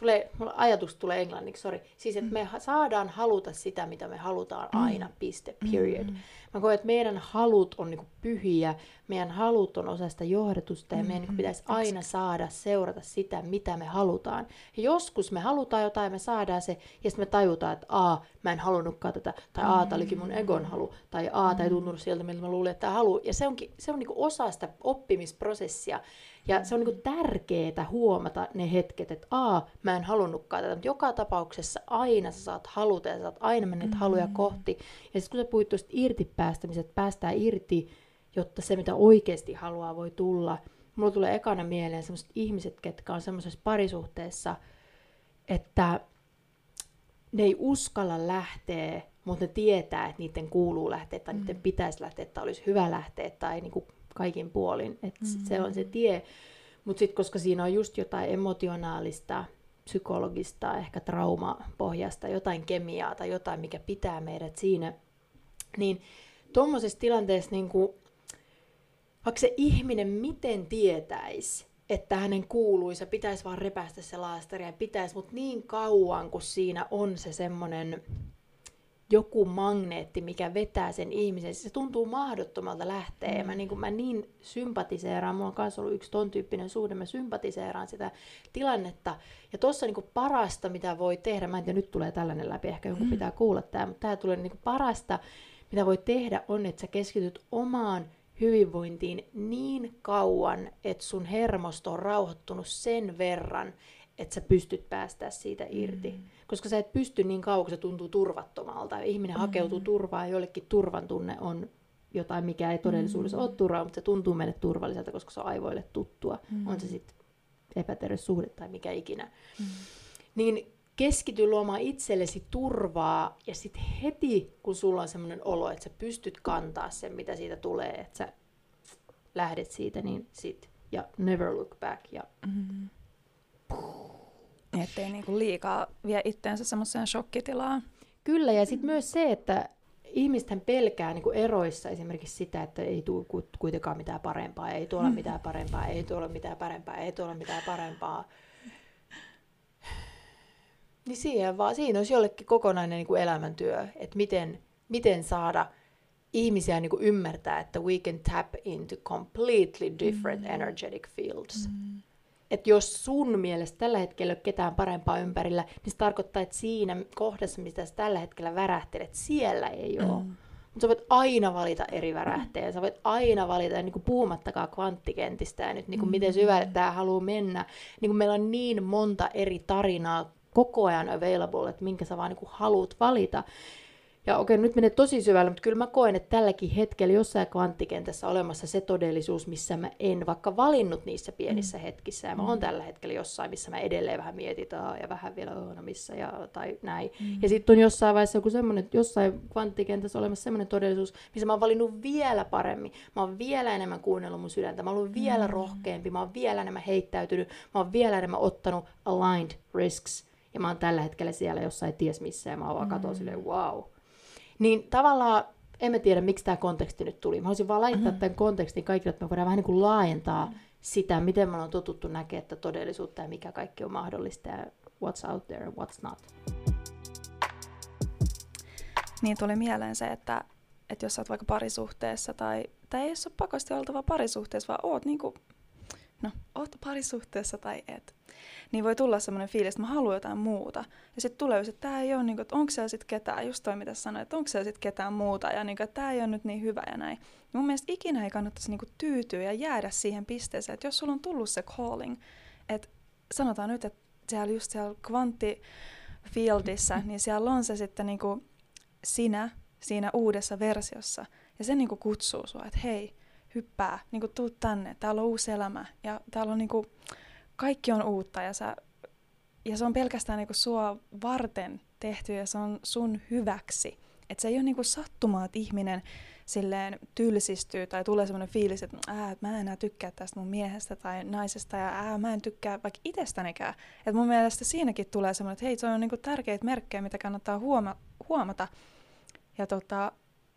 tulee, mulla ajatus tulee englanniksi, sorry. Siis, että mm. me saadaan haluta sitä, mitä me halutaan mm. aina, piste, period. Mm. Mä koen, että meidän halut on niinku pyhiä, meidän halut on osa sitä johdatusta ja meidän niinku pitäisi aina saada seurata sitä, mitä me halutaan. Ja joskus me halutaan jotain ja me saadaan se, ja sitten me tajutaan, että a, mä en halunnutkaan tätä, tai a, tämä olikin mun egon halu, tai a, tämä ei tuntunut siltä, miltä mä luulin, että tämä halu. Ja se, onkin, se on niinku osa sitä oppimisprosessia. Ja se on niin tärkeää huomata ne hetket, että a, mä en halunnutkaan tätä, mutta joka tapauksessa aina sä saat haluta ja sä saat aina mennä mm-hmm. haluja kohti. Ja sitten kun sä puhuit tuosta irti päästämisestä, päästään irti, jotta se mitä oikeasti haluaa voi tulla. Mulla tulee ekana mieleen sellaiset ihmiset, ketkä on semmoisessa parisuhteessa, että ne ei uskalla lähteä, mutta ne tietää, että niiden kuuluu lähteä tai mm. niiden pitäisi lähteä tai olisi hyvä lähteä tai niin kuin kaikin puolin. Et mm-hmm. Se on se tie. Mutta sitten koska siinä on just jotain emotionaalista, psykologista, ehkä traumapohjasta, jotain kemiaa tai jotain, mikä pitää meidät siinä, niin tuommoisessa tilanteessa niin kuin, vaikka se ihminen miten tietäisi, että hänen kuuluisi ja pitäisi vaan repästä se laastari ja pitäisi, mutta niin kauan kun siinä on se semmoinen joku magneetti, mikä vetää sen ihmisen. Se tuntuu mahdottomalta lähteä. Mm. Ja mä niin, mä niin sympatiseeraan, mulla on myös ollut yksi ton tyyppinen suhde, mä sympatiseeraan sitä tilannetta. Ja tuossa niin parasta, mitä voi tehdä, mä en tiedä, nyt tulee tällainen läpi, ehkä jonkun mm. pitää kuulla tämä, mutta tämä tulee niin parasta, mitä voi tehdä, on, että sä keskityt omaan hyvinvointiin niin kauan, että sun hermosto on rauhoittunut sen verran, että sä pystyt päästä siitä irti. Mm. Koska sä et pysty niin kauan, kun se tuntuu turvattomalta. Ihminen mm. hakeutuu turvaan ja jollekin turvan tunne on jotain, mikä ei todellisuudessa mm. ole turvaa, mutta se tuntuu meille turvalliselta, koska se on aivoille tuttua. Mm. On se sitten epäterve suhde tai mikä ikinä. Mm. Niin keskity luomaan itsellesi turvaa ja sitten heti, kun sulla on sellainen olo, että sä pystyt kantaa sen, mitä siitä tulee, että sä lähdet siitä, niin sit ja never look back ja mm-hmm. Ettei niinku liikaa vie itteensä semmoiseen shokkitilaan. Kyllä, ja sitten myös se, että ihmisten pelkää niin eroissa esimerkiksi sitä, että ei tule kuitenkaan mitään parempaa, ei tuolla mm. mitään parempaa, ei tuolla mitään parempaa, ei tuolla mitään parempaa. Niin siihen vaan, siinä olisi jollekin kokonainen niin kuin elämäntyö, että miten, miten saada ihmisiä niin kuin ymmärtää, että we can tap into completely different mm. energetic fields. Mm että jos sun mielestä tällä hetkellä ei ole ketään parempaa ympärillä, niin se tarkoittaa, että siinä kohdassa, mitä sä tällä hetkellä värähtelet, siellä ei ole. Mm. Mutta sä voit aina valita eri värähteen, sä voit aina valita, ja niin kuin puhumattakaan kvanttikentistä ja nyt niin kuin mm. miten syvälle tämä haluaa mennä. Niin kuin meillä on niin monta eri tarinaa koko ajan available, että minkä sä vaan niin kuin haluat valita. Ja okei, nyt menee tosi syvälle, mutta kyllä mä koen, että tälläkin hetkellä jossain kvanttikentässä olemassa se todellisuus, missä mä en vaikka valinnut niissä pienissä mm. hetkissä. Ja mä oon mm. tällä hetkellä jossain, missä mä edelleen vähän mietitään ja vähän vielä no missä ja, tai näin. Mm. Ja sitten on jossain vaiheessa joku semmoinen, jossain kvanttikentässä olemassa semmoinen todellisuus, missä mä oon valinnut vielä paremmin. Mä oon vielä enemmän kuunnellut mun sydäntä. Mä oon ollut vielä mm. rohkeampi. Mä oon vielä enemmän heittäytynyt. Mä oon vielä enemmän ottanut aligned risks. Ja mä oon tällä hetkellä siellä jossain ties missä ja mä oon vaan mm. silleen wow niin tavallaan emme tiedä, miksi tämä konteksti nyt tuli. Mä haluaisin vaan laittaa mm-hmm. tämän kontekstin kaikille, että me voidaan vähän niin kuin laajentaa mm-hmm. sitä, miten me ollaan totuttu näkemään että todellisuutta ja mikä kaikki on mahdollista ja what's out there and what's not. Niin tuli mieleen se, että, että jos sä oot vaikka parisuhteessa tai, tai ei ole pakosti oltava parisuhteessa, vaan oot niinku, no, oot parisuhteessa tai et, niin voi tulla semmoinen fiilis, että mä haluan jotain muuta. Ja sitten tulee että tämä ei ole, niin kuin, että onko siellä sitten ketään, just toi mitä sanoit, että onko siellä sitten ketään muuta, ja niin kuin, että tämä ei ole nyt niin hyvä ja näin. Ja mun mielestä ikinä ei kannattaisi niin kuin, tyytyä ja jäädä siihen pisteeseen, että jos sulla on tullut se calling, että sanotaan nyt, että siellä just siellä kvanttifieldissä, niin siellä on se sitten niin kuin sinä siinä uudessa versiossa, ja se niin kuin kutsuu sua, että hei, hyppää, niin kuin, tuu tänne, täällä on uusi elämä, ja täällä on niin kuin, kaikki on uutta ja, sä, ja se on pelkästään niinku sua varten tehty ja se on sun hyväksi. Että se ei ole niinku sattumaa, että ihminen silleen tylsistyy tai tulee semmoinen fiilis, että ää, mä en enää tykkää tästä mun miehestä tai naisesta ja ää, mä en tykkää vaikka itsestänikään. Et mun mielestä siinäkin tulee semmoinen, että hei, se on niinku tärkeitä merkkejä, mitä kannattaa huoma- huomata. Ja, tota,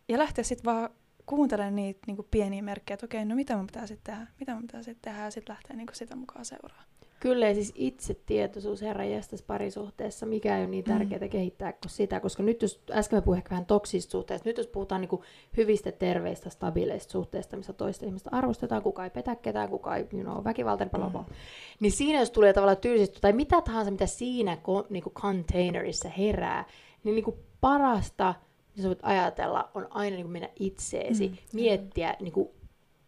ja lähteä sitten vaan kuuntelemaan niitä niinku pieniä merkkejä, että okei, no mitä mun pitää sitten tehdä, mitä mun pitää sitten tehdä ja sitten lähteä niinku sitä mukaan seuraamaan. Kyllä, ja siis itsetietoisuus herran jästäs parisuhteessa, mikä ei ole niin tärkeää mm. kehittää kuin sitä, koska nyt jos, äsken me puhuin ehkä vähän toksista suhteista, nyt jos puhutaan niin kuin hyvistä, terveistä, stabiileista suhteista, missä toista ihmistä arvostetaan, kuka ei petä ketään, kuka ei you know, väkivaltainen, bla, bla, mm. niin siinä jos tulee tavallaan tylsistä, tai mitä tahansa, mitä siinä niin kuin containerissa herää, niin, niin kuin parasta, mitä voit ajatella, on aina niin kuin mennä itseesi, mm. miettiä, niin kuin,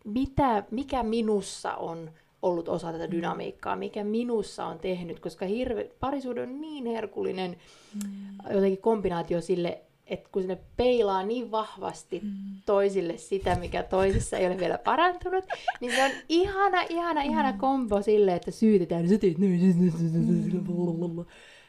mitä, mikä minussa on ollut osa tätä mm. dynamiikkaa, mikä minussa on tehnyt, koska hirve, parisuuden on niin herkullinen mm. jotenkin kombinaatio sille, että kun sinne peilaa niin vahvasti mm. toisille sitä, mikä toisessa ei ole vielä parantunut, niin se on ihana, ihana, ihana mm. kombo sille, että syytetään, sä teet mm.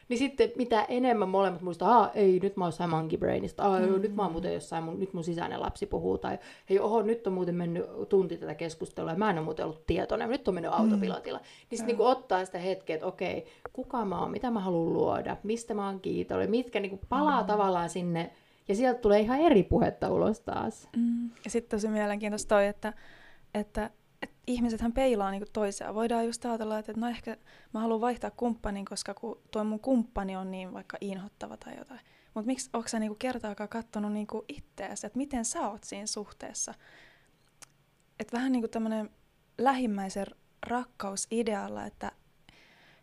Niin sitten mitä enemmän molemmat muistaa, että ei, nyt mä oon jossain monkey brainista, Aa, mm. nyt mä oon muuten jossain, mun, nyt mun sisäinen lapsi puhuu, tai hei, oho, nyt on muuten mennyt tunti tätä keskustelua, ja mä en ole muuten ollut tietoinen, nyt on mennyt mm. autopilotilla. Niin sitten niin ottaa sitä hetkeä, että okei, kuka mä oon, mitä mä haluan luoda, mistä mä oon kiitollinen, mitkä niin palaa mm. tavallaan sinne, ja sieltä tulee ihan eri puhetta ulos taas. Mm. Ja sitten tosi mielenkiintoista toi, että, että ihmisethän peilaa niinku toisiaan. Voidaan just ajatella, että no ehkä mä haluan vaihtaa kumppanin, koska kun tuo mun kumppani on niin vaikka inhottava tai jotain. Mutta miksi onko sä niinku kertaakaan katsonut niinku itteäsi, että miten sä oot siinä suhteessa? Että vähän niinku tämmöinen lähimmäisen rakkausidealla, että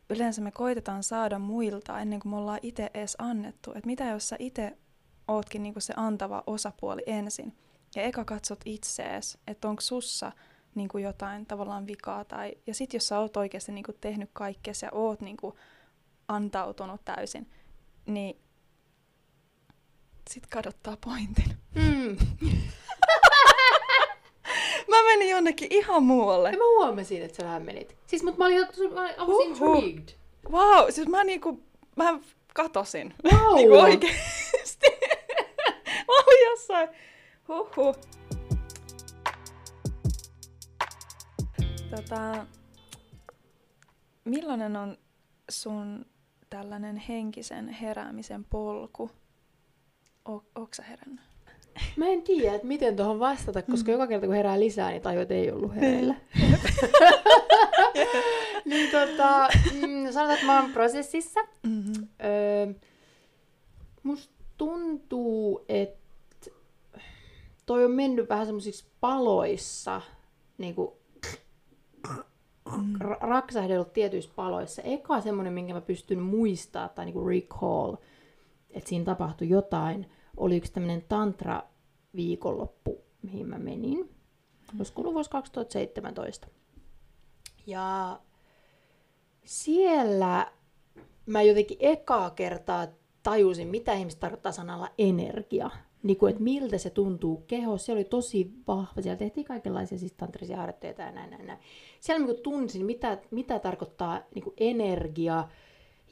yleensä me koitetaan saada muilta ennen kuin me ollaan itse edes annettu. Että mitä jos sä itse ootkin niinku se antava osapuoli ensin ja eka katsot itsees, että onko sussa – niin kuin jotain tavallaan vikaa. Tai, ja sitten jos sä oot oikeasti niin kuin tehnyt kaikkea ja oot niin kuin antautunut täysin, niin sit kadottaa pointin. Mm. mä menin jonnekin ihan muualle. Ja mä huomasin, että sä vähän menit. Siis mut mä olin, mä olin was intrigued. Wow, siis mä niinku, mä katosin. Wow. niinku oikeesti. mä olin jossain, huhhuh. Tota, millainen on sun tällainen henkisen heräämisen polku? O- sä herännyt? Mä en tiedä, että miten tuohon vastata, koska mm. joka kerta kun herää lisää, niin tajuu, että ei ollut hereillä. niin tota, mm, sanotaan, että mä oon prosessissa. Mm-hmm. Öö, musta tuntuu, että toi on mennyt vähän semmoisiksi paloissa, niin kuin raksahdellut tietyissä paloissa. Eka semmoinen, minkä mä pystyn muistaa tai niinku recall, että siinä tapahtui jotain, oli yksi tämmöinen tantra-viikonloppu, mihin mä menin. Olisiko ollut vuosi 2017. Ja siellä mä jotenkin ekaa kertaa tajusin, mitä ihmiset tarkoittaa sanalla energia. Niin kuin, että miltä se tuntuu kehossa. Se oli tosi vahva. Siellä tehtiin kaikenlaisia siis tantrisia harjoitteita ja näin, näin, näin. Siellä niin tunsin, mitä, mitä tarkoittaa niin kuin energia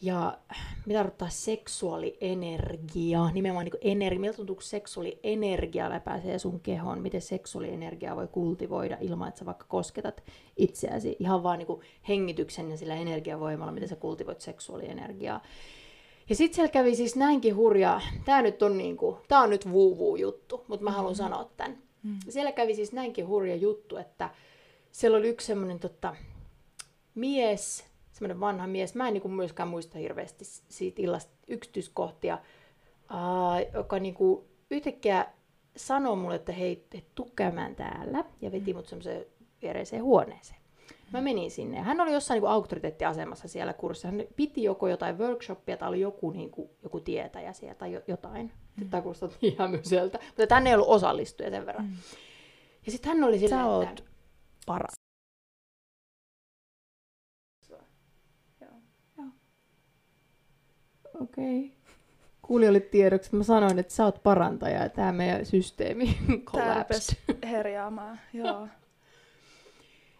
ja mitä tarkoittaa seksuaalienergia. Nimenomaan niin energia. Miltä tuntuu, kun seksuaalienergia läpäisee sun kehoon. Miten seksuaalienergiaa voi kultivoida ilman, että sä vaikka kosketat itseäsi. Ihan vaan niin hengityksen ja sillä energiavoimalla, miten sä kultivoit seksuaalienergiaa. Ja sitten siellä kävi siis näinkin hurja, tämä nyt on niinku, tää on nyt vuu juttu, mutta mä haluan mm-hmm. sanoa tämän. Mm. Siellä kävi siis näinkin hurja juttu, että siellä oli yksi semmoinen tota, mies, semmoinen vanha mies, mä en niinku myöskään muista hirveästi siitä illasta yksityiskohtia, uh, joka niinku yhtäkkiä sanoi mulle, että hei, et tuu käymään täällä, ja veti mm. mut semmoiseen viereiseen huoneeseen. Mä menin sinne. Hän oli jossain niin auktoriteettiasemassa siellä kurssissa. Hän piti joko jotain workshoppia tai oli joku, niin kuin, joku tietäjä siellä tai jotain. Mm. Tämä kuulostaa niin hämyseltä. Mutta hän ei ollut osallistuja sen verran. Mm. Ja sitten hän oli silleen, Sä että... paras. Okei. Okay. Kuulijoille tiedoksi, että mä sanoin, että sä oot parantaja ja tämä meidän systeemi collapsed. herjaamaan, joo.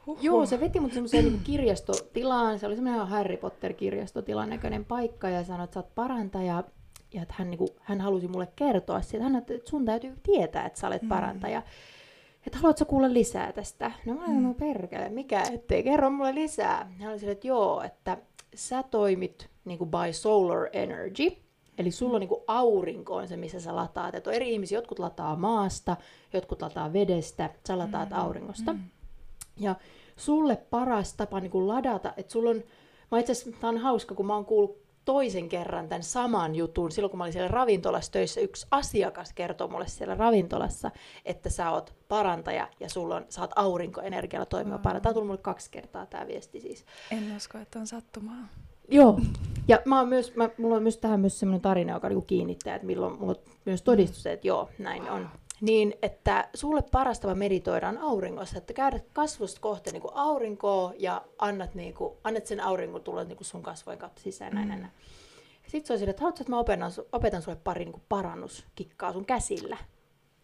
Huhhuh. Joo, se veti mut semmoiseen niin kirjastotilaan. Se oli semmoinen Harry Potter-kirjastotilan näköinen paikka ja sanoi, että sä oot parantaja. Ja että hän, niin kuin, hän halusi mulle kertoa siitä. Hän että sun täytyy tietää, että sä olet mm. parantaja. Että haluatko kuulla lisää tästä? No mä mm. no perkele, mikä ettei kerro mulle lisää. Hän oli sille, että joo, että sä toimit niin kuin by solar energy. Eli sulla on niin kuin aurinko on se, missä sä lataat. Että on eri ihmisiä, jotkut lataa maasta, jotkut lataa vedestä, sä lataat mm. auringosta. Mm. Ja sulle paras tapa niin kuin ladata, että sulla on, mä itse asiassa, tämä on hauska, kun mä oon kuullut toisen kerran tämän saman jutun. Silloin kun mä olin siellä ravintolassa töissä, yksi asiakas kertoi mulle siellä ravintolassa, että sä oot parantaja ja sulla on, sä oot aurinkoenergialla toimiva wow. parantaja. Tämä on tullut mulle kaksi kertaa tämä viesti siis. En usko, että on sattumaa. Joo. Ja mä oon myös, mä, mulla on myös tähän myös sellainen tarina, joka niinku kiinnittää, että milloin mulla on myös todistus, että joo, näin on niin että sulle paras tapa meditoida on auringossa, että käydät kasvusta kohti niin kuin aurinkoa ja annat, niin kuin, annat sen auringon tulla niin kuin sun kasvojen kautta sisään. Mm. Näin, näin. Sitten se on sille, että haluatko, että mä opetan, opetan sulle pari niin kuin parannuskikkaa sun käsillä.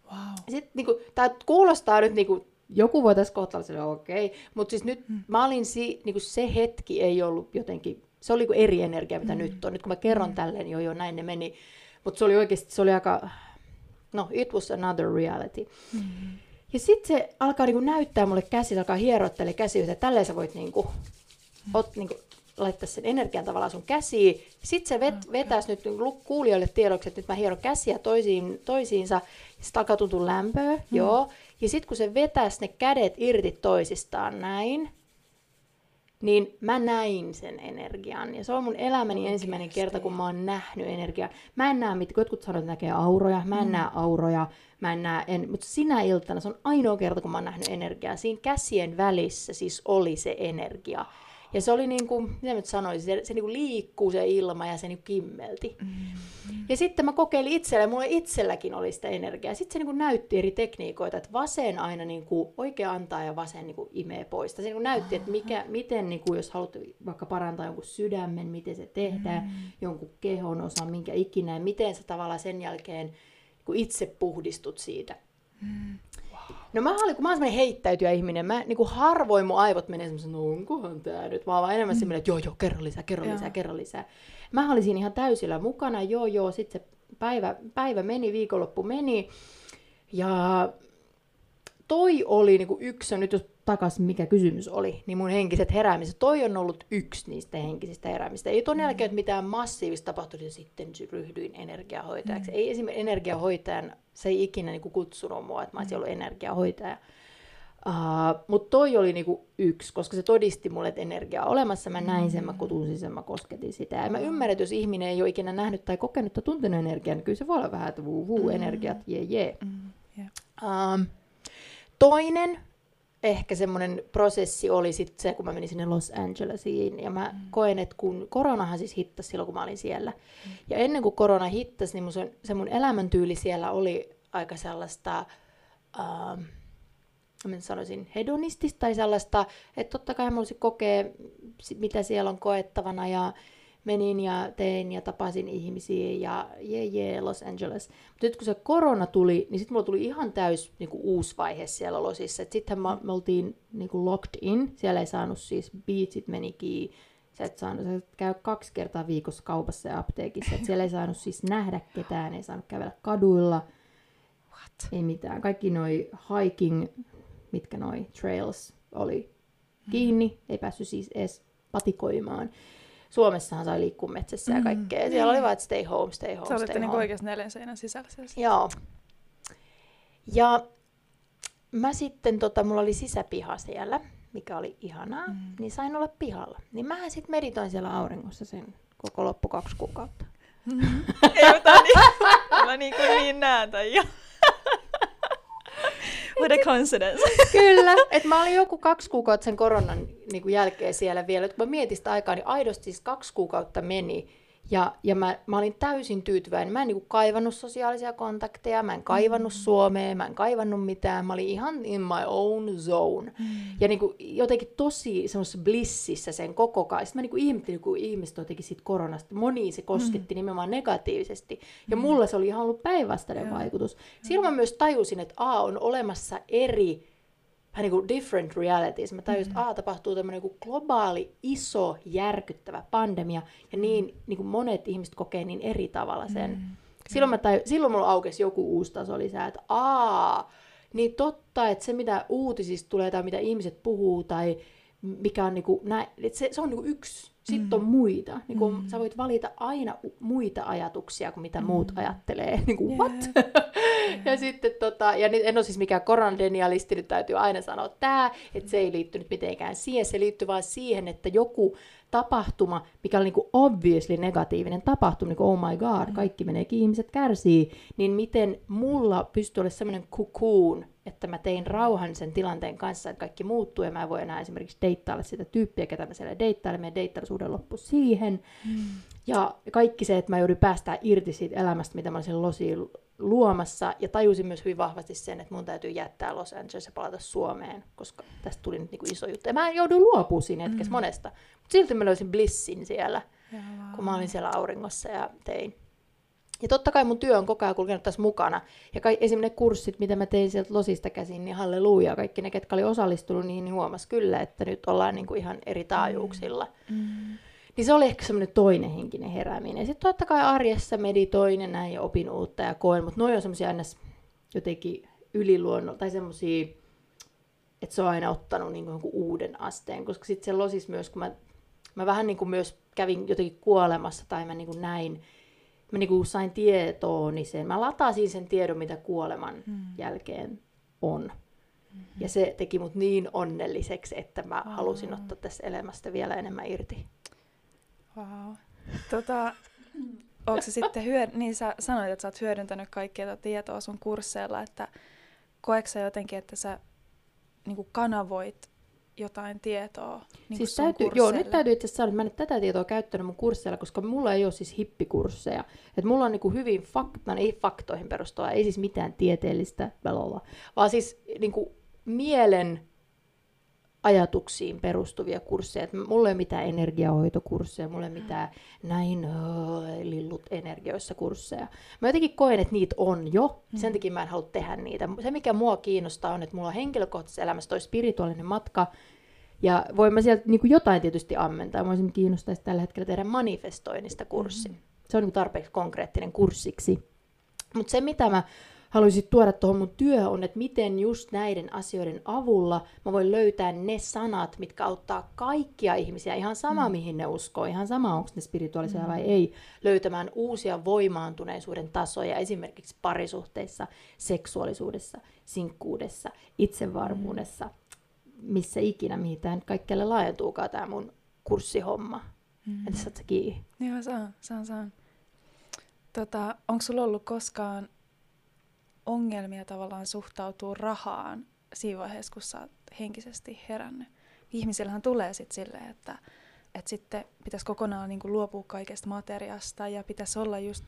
Wow. Sitten, niin kuin, tämä kuulostaa nyt, niin kuin, joku voi tässä kohtaa sille, okei, okay. mutta siis nyt mm. mä olin si, niin kuin se hetki ei ollut jotenkin, se oli kuin eri energia, mitä mm. nyt on. Nyt kun mä kerron mm. tälleen, niin jo, jo näin ne meni. Mutta se oli oikeasti, se oli aika no, it was another reality. Mm-hmm. Ja sitten se alkaa niinku näyttää mulle käsi, alkaa hierottele käsi, että tälleen sä voit niinku, mm-hmm. ot, niinku, laittaa sen energian tavallaan sun käsiin. Sitten se vet, okay. vetäisi nyt niinku kuulijoille tiedoksi, että nyt mä hieron käsiä toisiin, toisiinsa. Sitten alkaa tuntua lämpöä, mm. joo. Ja sitten kun se vetäisi ne kädet irti toisistaan näin, niin mä näin sen energian. Ja se on mun elämäni ensimmäinen kerta, kun mä oon nähnyt energiaa. Mä en näe mitään, jotkut sanoo, että näkee auroja, mä en mm. näe auroja, mä en näe, en, mutta sinä iltana se on ainoa kerta, kun mä oon nähnyt energiaa. Siinä käsien välissä siis oli se energia. Ja se oli niin kuin, mitä mä sanoisin, se, se niin kuin liikkuu se ilma ja se niin kuin kimmelti. Mm-hmm. Ja sitten mä kokeilin itselle, mulla itselläkin oli sitä energiaa. Sitten se niin kuin näytti eri tekniikoita, että vasen aina niin kuin oikea antaa ja vasen niin kuin imee pois. Se niin kuin näytti, että mikä, miten, niin kuin, jos haluat vaikka parantaa jonkun sydämen, miten se tehdään, mm-hmm. jonkun kehon osan, minkä ikinä, ja miten sä tavallaan sen jälkeen niin itse puhdistut siitä. Mm. No mä olin, kun mä olen heittäytyjä ihminen, mä niin kuin harvoin mun aivot menee semmoisen, no onkohan tää nyt, mä vaan enemmän mm. semmoinen, että joo joo, kerro lisää, kerro joo. lisää, kerro lisää. Mä olin siinä ihan täysillä mukana, joo joo, sitten se päivä, päivä meni, viikonloppu meni, ja toi oli niin kuin yksi, nyt jos takas mikä kysymys oli, niin mun henkiset heräämiset, toi on ollut yksi niistä henkisistä heräämistä. Ei ton mm. jälkeen mitään massiivista tapahtunut, ja sitten ryhdyin energiahoitajaksi. Mm. Ei esimerkiksi energiahoitajan, se ei ikinä niin kuin kutsunut mua, että mä olisin mm. ollut energiahoitaja. Uh, Mutta toi oli niinku yksi, koska se todisti mulle, että energia on olemassa. Mä näin sen, mä kutunsin sen, mä kosketin sitä. Ja mä ymmärrän, että jos ihminen ei ole ikinä nähnyt tai kokenut tai tuntenut energiaa, niin kyllä se voi olla vähän, että vuu, vuu, energiat, jee, jee. Mm, yeah. uh, toinen ehkä semmoinen prosessi oli sitten se, kun mä menin sinne Los Angelesiin. Ja mä mm. koen, että kun koronahan siis hittasi silloin, kun mä olin siellä. Mm. Ja ennen kuin korona hittasi, niin mun, se mun elämäntyyli siellä oli aika sellaista, uh, mä sanoisin, hedonistista tai sellaista, että totta kai mä haluaisin kokea, mitä siellä on koettavana ja menin ja tein ja tapasin ihmisiä ja jee jee Los Angeles. Mutta nyt kun se korona tuli, niin sitten mulla tuli ihan täys niin kuin uusi vaihe siellä Losissa. Sitten me oltiin niin kuin locked in, siellä ei saanut siis, beatsit meni kiinni, sä et saanut, sä käy kaksi kertaa viikossa kaupassa ja apteekissa. Et siellä ei saanut siis nähdä ketään, ei saanut kävellä kaduilla. What? Ei mitään. Kaikki noi hiking, mitkä noi trails oli kiinni, mm. ei päässyt siis edes patikoimaan. Suomessahan sai liikkua metsässä ja mm. kaikkea. Mm. Siellä oli vaan, että stay home, stay home, Sä stay niin oikeasti neljän seinän sisällä. Joo. Ja mä sitten, tota, mulla oli sisäpiha siellä, mikä oli ihanaa, mm. niin sain olla pihalla. Niin mä sitten meditoin siellä auringossa sen koko loppu kaksi kuukautta. Mm. Ei, mä, niin, mä niin, kuin niin näen tämän jo. What a coincidence. Kyllä, että mä olin joku kaksi kuukautta sen koronan niin jälkeen siellä vielä. Kun mä mietin sitä aikaa, niin aidosti siis kaksi kuukautta meni ja, ja mä, mä olin täysin tyytyväinen. Mä en niinku kaivannut sosiaalisia kontakteja, mä en kaivannut mm. Suomea, mä en kaivannut mitään. Mä olin ihan in my own zone. Mm. Ja niinku jotenkin tosi semmoisessa blississä sen koko kai. Sitten mä niinku ihmettelin, kun ihmiset jotenkin siitä koronasta. Moni se kosketti mm. nimenomaan negatiivisesti. Ja mm. mulla se oli ihan ollut päinvastainen vaikutus. Silloin mä myös tajusin, että A on olemassa eri vähän niin kuin different realities. Mä tajusin, mm-hmm. että tapahtuu tämmöinen niin globaali, iso, järkyttävä pandemia, ja mm. niin, niin kuin monet ihmiset kokee niin eri tavalla sen. Mm-hmm. Silloin, mä taju, silloin mulla aukesi joku uusi taso lisää, että aa, niin totta, että se mitä uutisista tulee tai mitä ihmiset puhuu tai mikä on niinku, nä, että se, se on niinku yksi. Sitten mm. on muita. Niinku, mm. Sä voit valita aina muita ajatuksia kuin mitä mm. muut ajattelee. Niinku, yeah. what? yeah. ja sitten tota, ja en ole siis mikään koronadenialisti, nyt täytyy aina sanoa tämä, että se ei liittynyt mitenkään siihen. Se liittyy vain siihen, että joku tapahtuma, mikä oli niinku obviously negatiivinen tapahtuma, niin oh my god, mm. kaikki meneekin, ihmiset kärsii, niin miten mulla pystyy olemaan semmoinen cocoon, että mä tein rauhan sen tilanteen kanssa, että kaikki muuttuu ja mä en voi enää esimerkiksi deittailla sitä tyyppiä, ketä mä siellä deittailen, meidän deittailusuuden loppu siihen. Mm. Ja kaikki se, että mä joudun päästään irti siitä elämästä, mitä mä olisin losiin luomassa, ja tajusin myös hyvin vahvasti sen, että mun täytyy jättää Los Angeles ja palata Suomeen, koska tästä tuli nyt niinku iso juttu. Ja mä jouduin luopumaan siinä hetkessä mm. monesta, mutta silti mä löysin blissin siellä, Jaa. kun mä olin siellä auringossa ja tein ja totta kai mun työ on koko ajan kulkenut tässä mukana. Ja kai, esimerkiksi ne kurssit, mitä mä tein sieltä Losista käsin, niin halleluja, kaikki ne, ketkä oli osallistunut niihin, niin huomas kyllä, että nyt ollaan niin kuin ihan eri taajuuksilla. Mm. mm. Niin se oli ehkä semmoinen toinen henkinen herääminen. Sitten totta kai arjessa meditoin ja näin ja opin uutta ja koen, mutta noin on semmoisia ns. jotenkin yliluonnolla, tai semmoisia, että se on aina ottanut niin kuin uuden asteen, koska sitten se losis myös, kun mä, mä vähän niin kuin myös kävin jotenkin kuolemassa tai mä niin kuin näin, mä niinku sain tietoon, niin sen, mä latasin sen tiedon, mitä kuoleman mm. jälkeen on. Mm-hmm. Ja se teki mut niin onnelliseksi, että mä halusin ottaa tästä elämästä vielä enemmän irti. Wow. Tota, onko se sitten hyöd... niin sä sanoit, että sä oot hyödyntänyt kaikkea tätä tietoa sun kursseilla, että koetko jotenkin, että sä niin kanavoit jotain tietoa niin siis täytyy, Joo, nyt täytyy itse asiassa sanoa, että mä en tätä tietoa käyttänyt mun kursseilla, koska mulla ei ole siis hippikursseja. Et mulla on niinku hyvin fakta, ei faktoihin perustuvaa, ei siis mitään tieteellistä, belalla, vaan siis niinku mielen ajatuksiin perustuvia kursseja. Et mulla ei ole mitään energiahoitokursseja, mulla ei ole mitään näin oh, lillut energioissa kursseja. Mä jotenkin koen, että niitä on jo, sen takia mä en halua tehdä niitä. Se, mikä mua kiinnostaa, on, että mulla on henkilökohtaisessa elämässä toi spirituaalinen matka, ja voin mä sieltä niin kuin jotain tietysti ammentaa. Mä voisin kiinnostaisi tällä hetkellä tehdä manifestoinnista kurssi. Mm-hmm. Se on niin tarpeeksi konkreettinen kurssiksi. Mutta se, mitä mä haluaisin tuoda tuohon mun työhön, on, että miten just näiden asioiden avulla mä voin löytää ne sanat, mitkä auttaa kaikkia ihmisiä, ihan sama mm. mihin ne uskoo, ihan sama onko ne spirituaalisia mm. vai ei, löytämään uusia voimaantuneisuuden tasoja esimerkiksi parisuhteissa, seksuaalisuudessa, sinkkuudessa, itsevarmuudessa, mm missä ikinä, mihin tämä kaikkialle laajentuukaan tämä mun kurssihomma. Mm. Entä saat sä kiinni? Joo, saan, saan, saan. Tota, onko sulla ollut koskaan ongelmia tavallaan suhtautua rahaan siinä vaiheessa, kun sä oot henkisesti herännyt? Ihmisillähän tulee sitten silleen, että, että sitten pitäisi kokonaan niin kuin luopua kaikesta materiasta ja pitäisi olla just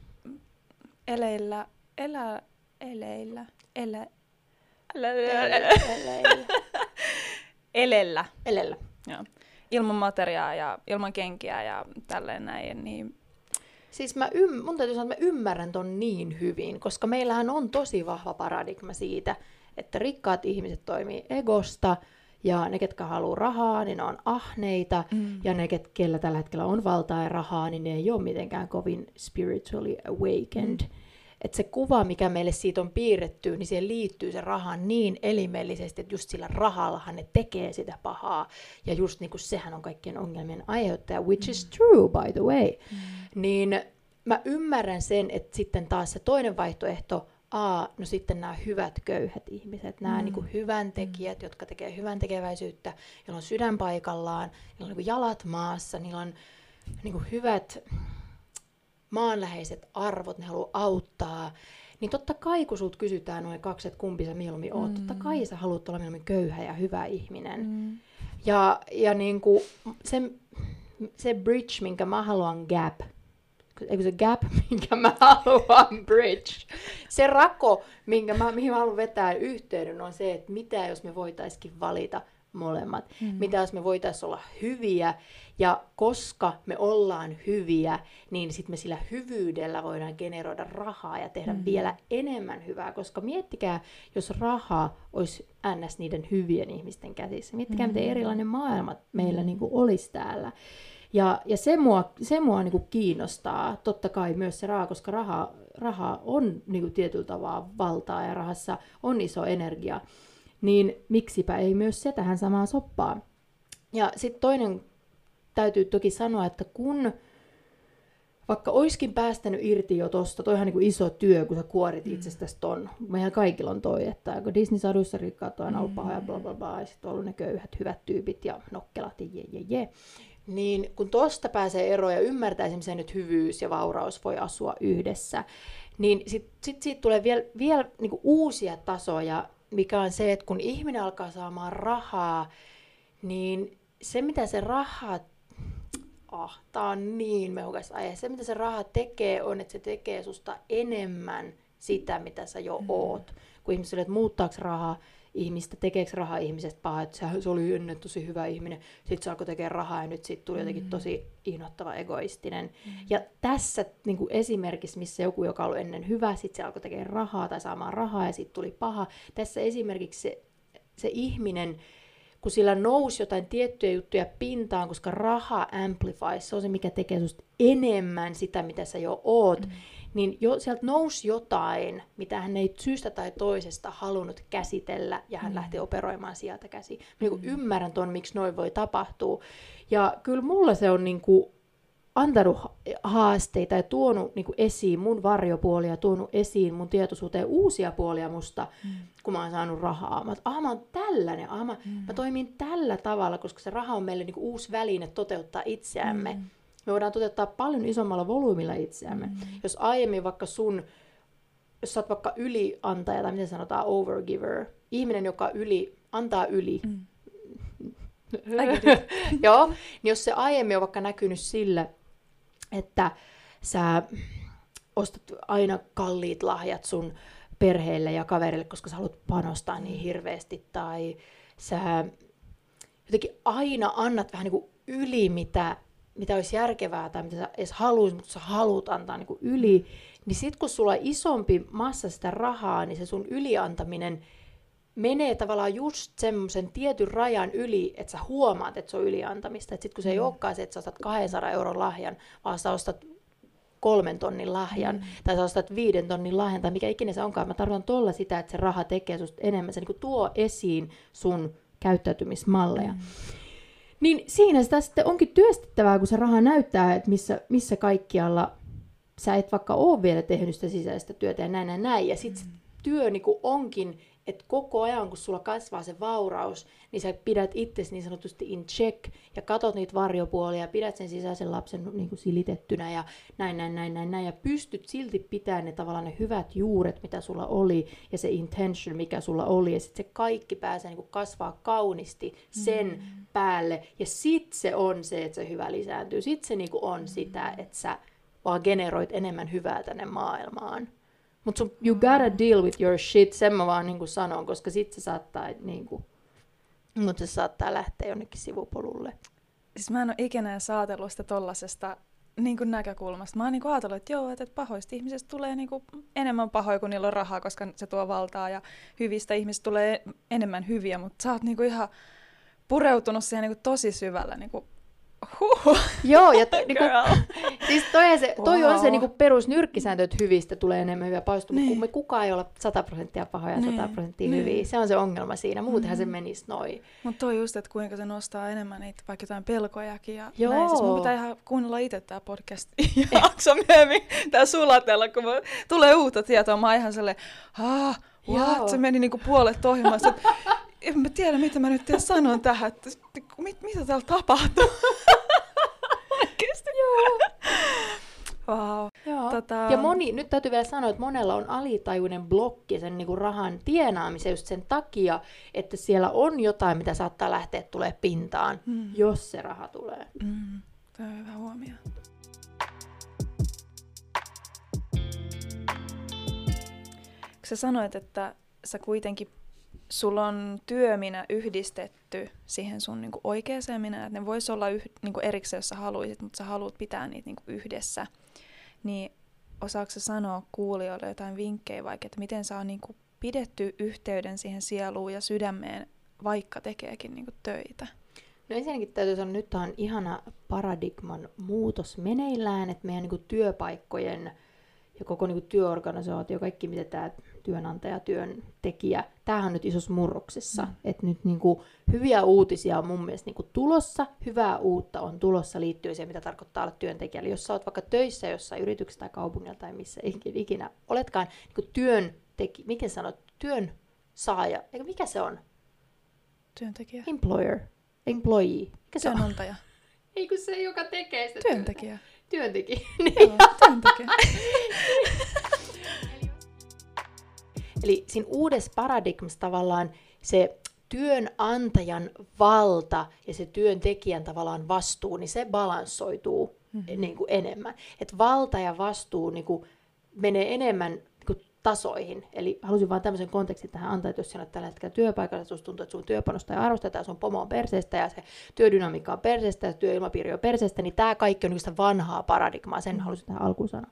eleillä, elä, eleillä, ele, eleillä. eleillä. Elellä. Elellä. Joo. ilman materiaa ja ilman kenkiä ja tälleen näin, niin Siis mä ym, mun täytyy sanoa, että mä ymmärrän ton niin hyvin, koska meillähän on tosi vahva paradigma siitä, että rikkaat ihmiset toimii egosta, ja ne, ketkä haluaa rahaa, niin ne on ahneita, mm. ja ne, kellä tällä hetkellä on valtaa ja rahaa, niin ne ei ole mitenkään kovin spiritually awakened. Mm. Että se kuva, mikä meille siitä on piirretty, niin siihen liittyy se raha niin elimellisesti, että just sillä rahallahan ne tekee sitä pahaa. Ja just niin kuin sehän on kaikkien ongelmien aiheuttaja, which mm. is true by the way. Mm. Niin mä ymmärrän sen, että sitten taas se toinen vaihtoehto A, no sitten nämä hyvät köyhät ihmiset, nämä mm. niin kuin hyvän tekijät, mm. jotka tekee hyvän tekeväisyyttä, joilla on sydän paikallaan, joilla on niin kuin jalat maassa, niillä on niin kuin hyvät maanläheiset arvot, ne haluaa auttaa, niin totta kai kun sulta kysytään noin kaksi, että kumpi sä mieluummin oot, mm. totta kai sä haluat olla mieluummin köyhä ja hyvä ihminen. Mm. Ja, ja niin kuin se, se bridge, minkä mä haluan gap, eikö se gap, minkä mä haluan bridge. Se rako, minkä mä, mihin mä haluan vetää yhteyden, on se, että mitä jos me voitaisiin valita molemmat. Mm. Mitä jos me voitaisiin olla hyviä, ja koska me ollaan hyviä, niin sitten me sillä hyvyydellä voidaan generoida rahaa ja tehdä mm. vielä enemmän hyvää, koska miettikää, jos raha olisi ns. niiden hyvien ihmisten käsissä. Miettikää, mm. miten erilainen maailma meillä mm. niin kuin olisi täällä. Ja, ja se mua, se mua niin kuin kiinnostaa, totta kai myös se raha, koska raha, raha on niin kuin tietyllä tavalla valtaa ja rahassa on iso energia, niin miksipä ei myös se tähän samaan soppaan. Ja sitten toinen täytyy toki sanoa, että kun vaikka oiskin päästänyt irti jo tosta, toihan niin kuin iso työ, kun sä kuorit mm. itsestäsi ton. Meidän kaikilla on toi, että kun Disney-saduissa rikkaat on ollut pahoja, bla bla bla, ja sitten on ollut ne köyhät, hyvät tyypit ja nokkelat ja je, je, je. Niin kun tosta pääsee eroon ja ymmärtää esimerkiksi että hyvyys ja vauraus voi asua yhdessä, niin sitten sit siitä tulee vielä, vielä niinku uusia tasoja, mikä on se, että kun ihminen alkaa saamaan rahaa, niin se mitä se raha ah, tää on niin mehukas aihe. Se, mitä se raha tekee, on, että se tekee susta enemmän sitä, mitä sä jo mm. oot. Kun ihmisille, että muuttaako rahaa ihmistä, tekeekö rahaa ihmisestä pahaa, että se oli ennen tosi hyvä ihminen, sitten se alkoi tekemään rahaa ja nyt siitä tuli jotenkin mm. tosi innoittava egoistinen. Mm. Ja tässä niin kuin esimerkissä, missä joku, joka oli ennen hyvä, sitten se alkoi tekemään rahaa tai saamaan rahaa ja sitten tuli paha. Tässä esimerkiksi se, se ihminen, kun sillä nousi jotain tiettyjä juttuja pintaan, koska raha amplifies, se on se, mikä tekee susta enemmän sitä, mitä sä jo oot, mm. Niin jo, sieltä nousi jotain, mitä hän ei syystä tai toisesta halunnut käsitellä, ja hän mm. lähti operoimaan sieltä käsi. Mä niin mm. ymmärrän ton, miksi noin voi tapahtua. Ja kyllä mulla se on niin kuin, antanut haasteita ja tuonut niin kuin esiin mun varjopuolia, tuonut esiin mun tietoisuuteen uusia puolia musta, mm. kun mä oon saanut rahaa. Mä, ah, mä oon tällainen, ah, mä, mm. mä toimin tällä tavalla, koska se raha on meille niin kuin uusi väline toteuttaa itseämme. Mm. Me voidaan toteuttaa paljon isommalla volyymilla itseämme. Mm. Jos aiemmin vaikka sun, jos sä oot vaikka yliantaja, tai miten sanotaan, overgiver, ihminen, joka yli, antaa yli, mm. Joo, niin jos se aiemmin on vaikka näkynyt sillä, että sä ostat aina kalliit lahjat sun perheelle ja kaverille, koska sä haluat panostaa niin hirveästi, tai sä jotenkin aina annat vähän niin kuin yli, mitä, mitä olisi järkevää tai mitä sä edes haluaisit, mutta sä haluat antaa niin kuin yli, niin sitten kun sulla on isompi massa sitä rahaa, niin se sun yliantaminen menee tavallaan just semmoisen tietyn rajan yli, että sä huomaat, että se on yliantamista. Että sitten kun se ei mm. olekaan se, että sä ostat 200 euron lahjan, vaan sä ostat kolmen tonnin lahjan, mm. tai sä ostat viiden tonnin lahjan, tai mikä ikinä se onkaan. Mä tarkoitan tuolla sitä, että se raha tekee susta enemmän. Se niin tuo esiin sun käyttäytymismalleja. Mm. Niin siinä sitä sitten onkin työstettävää, kun se raha näyttää, että missä, missä kaikkialla sä et vaikka ole vielä tehnyt sitä sisäistä työtä ja näin ja näin. Ja sitten mm. se työ niin onkin että koko ajan, kun sulla kasvaa se vauraus, niin sä pidät itse niin sanotusti in check ja katot niitä varjopuolia ja pidät sen sisäisen lapsen niin kuin silitettynä ja näin, näin, näin, näin, näin. Ja pystyt silti pitämään ne tavallaan ne hyvät juuret, mitä sulla oli ja se intention, mikä sulla oli. Ja sitten se kaikki pääsee niin kuin kasvaa kaunisti sen mm. päälle. Ja sitten se on se, että se hyvä lisääntyy. Sitten se niin kuin on mm. sitä, että sä vaan generoit enemmän hyvää tänne maailmaan. Mutta you gotta deal with your shit, sen mä vaan niinku sanon, koska sit se saattaa niinku, mut se saattaa lähteä jonnekin sivupolulle. siis mä en ole ikinä saatellut sitä tollasesta niin kuin näkökulmasta. Mä oon niin ajatellut, että joo, että pahoista ihmisistä tulee niin kuin enemmän pahoja, kun niillä on rahaa, koska se tuo valtaa, ja hyvistä ihmisistä tulee enemmän hyviä, mutta sä oot niin kuin ihan pureutunut siihen niin kuin tosi syvällä niin kuin Huh. Joo, ja to, niinku, siis toi, se, toi wow. on se niinku perus nyrkkisääntö, että hyvistä tulee enemmän hyviä paistumia, niin. kun me kukaan ei olla 100 prosenttia pahoja ja niin. 100 prosenttia niin. hyviä. Se on se ongelma siinä, muutenhan mm. se menisi noin. Mutta toi just, että kuinka se nostaa enemmän niitä vaikka jotain pelkojakin ja Joo. näin. Siis mun pitää ihan kuunnella itse tää podcast jakso myöhemmin, tää sulatella, kun mä, tulee uutta tietoa. Mä oon ihan ah, what? Se meni niinku puolet ohjelmasta en mä tiedä, mitä mä nyt sanon tähän, että mit, mitä täällä tapahtuu. Oikeesti. Joo. Wow. Joo. Tota... Ja moni, nyt täytyy vielä sanoa, että monella on alitajuinen blokki sen niin kuin rahan tienaamisen just sen takia, että siellä on jotain, mitä saattaa lähteä tulee pintaan, mm. jos se raha tulee. Mm. Tämä on hyvä huomio. Sä sanoit, että sä kuitenkin sulla on työminä yhdistetty siihen sun niinku oikeaan minä, että ne voisi olla yh, niinku erikseen, jos sä haluaisit, mutta sä haluat pitää niitä niinku yhdessä. Niin osaako sanoa kuulijoille jotain vinkkejä vaikka, että miten saa niinku pidetty yhteyden siihen sieluun ja sydämeen, vaikka tekeekin niinku töitä? No ensinnäkin täytyy sanoa, että nyt on ihana paradigman muutos meneillään, että meidän niinku työpaikkojen ja koko niinku työorganisaatio, kaikki mitä tämä työnantaja, työntekijä. Tämähän on nyt isossa murroksessa. Mm. Että nyt niin kuin, hyviä uutisia on mun mielestä niin kuin, tulossa, hyvää uutta on tulossa liittyen siihen, mitä tarkoittaa olla työntekijä. Eli jos sä oot vaikka töissä jossain yrityksessä tai kaupungilla tai missä ikinä oletkaan niin kuin työntekijä, miten sanot, työn saaja, eikö mikä se on? Työntekijä. Employer. Employee. Mikä se Työnantaja. on? Ei kun se, joka tekee sitä Työntekijä. Työntekijä. Joo, työntekijä. Eli siinä uudessa paradigmassa tavallaan se työnantajan valta ja se työntekijän tavallaan vastuu, niin se balanssoituu mm-hmm. niin kuin enemmän. Et valta ja vastuu niin kuin menee enemmän niin kuin tasoihin. Eli halusin vaan tämmöisen kontekstin tähän antaa, että jos sinä olet tällä hetkellä työpaikalla, että tuntuu, että sun työpanosta ei arvosteta ja sun pomo on perseestä ja se työdynamiikka on perseestä ja työilmapiiri on perseestä, niin tämä kaikki on sitä vanhaa paradigmaa, sen mm-hmm. halusin tähän alkuun sanoa.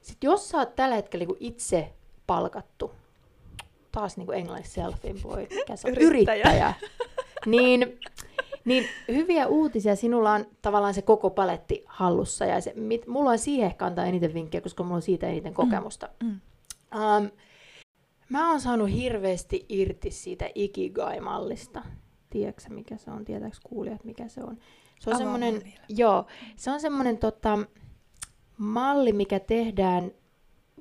Sitten jos sä oot tällä hetkellä niin itse palkattu, taas niin kuin englanniksi self-employed, mikä se on? Yrittäjä. Yrittäjä. niin, niin hyviä uutisia, sinulla on tavallaan se koko paletti hallussa, ja se, mit, mulla on siihen ehkä antaa eniten vinkkejä, koska mulla on siitä eniten mm. kokemusta. Mm. Mm. Um, mä oon saanut hirveästi irti siitä Ikigai-mallista. Tiedätkö mikä se on? Tietääkö kuulijat, mikä se on? Se on semmoinen, joo, se on semmoinen tota, malli, mikä tehdään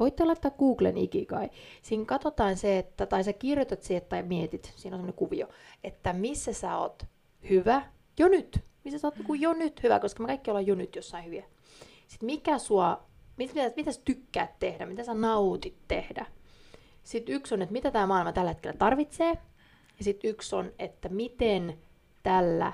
Voitte laittaa Googlen Ikigai. Siinä katsotaan se, että, tai sä kirjoitat siihen tai mietit, siinä on sellainen kuvio, että missä sä oot hyvä jo nyt. Missä sä oot niin jo nyt hyvä, koska me kaikki ollaan jo nyt jossain hyviä. Sitten mikä sua, mit, mitä, mitä sä tykkäät tehdä, mitä sä nautit tehdä. Sitten yksi on, että mitä tämä maailma tällä hetkellä tarvitsee. Ja sitten yksi on, että miten tällä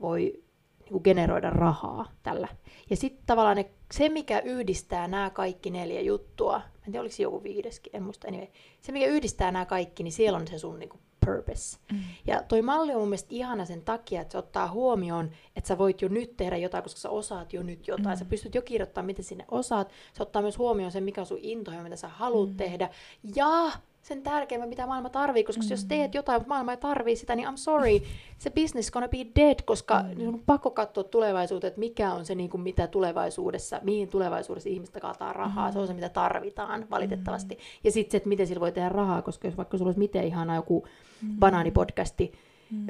voi niin generoida rahaa tällä. Ja sitten tavallaan ne, se, mikä yhdistää nämä kaikki neljä juttua, en tiedä oliko se joku viideskin, en muista anyway, se, mikä yhdistää nämä kaikki, niin siellä on se sun niin kuin, purpose. Mm. Ja toi malli on mun mielestä ihana sen takia, että se ottaa huomioon, että sä voit jo nyt tehdä jotain, koska sä osaat jo nyt jotain. Mm. Sä pystyt jo kirjoittamaan, miten sinne osaat. Se ottaa myös huomioon sen, mikä on sun into ja mitä sä haluat mm. tehdä. Ja sen tärkeimmän, mitä maailma tarvii, koska mm. jos teet jotain, mutta maailma ei tarvii sitä, niin I'm sorry, se business gonna be dead, koska mm. on pakko katsoa tulevaisuuteen, että mikä on se, niin kuin mitä tulevaisuudessa, mihin tulevaisuudessa ihmistä kaataa rahaa, mm. se on se, mitä tarvitaan valitettavasti. Mm. Ja sitten se, että miten sillä voi tehdä rahaa, koska jos vaikka sulla olisi miten ihana joku mm. banaanipodcasti mm.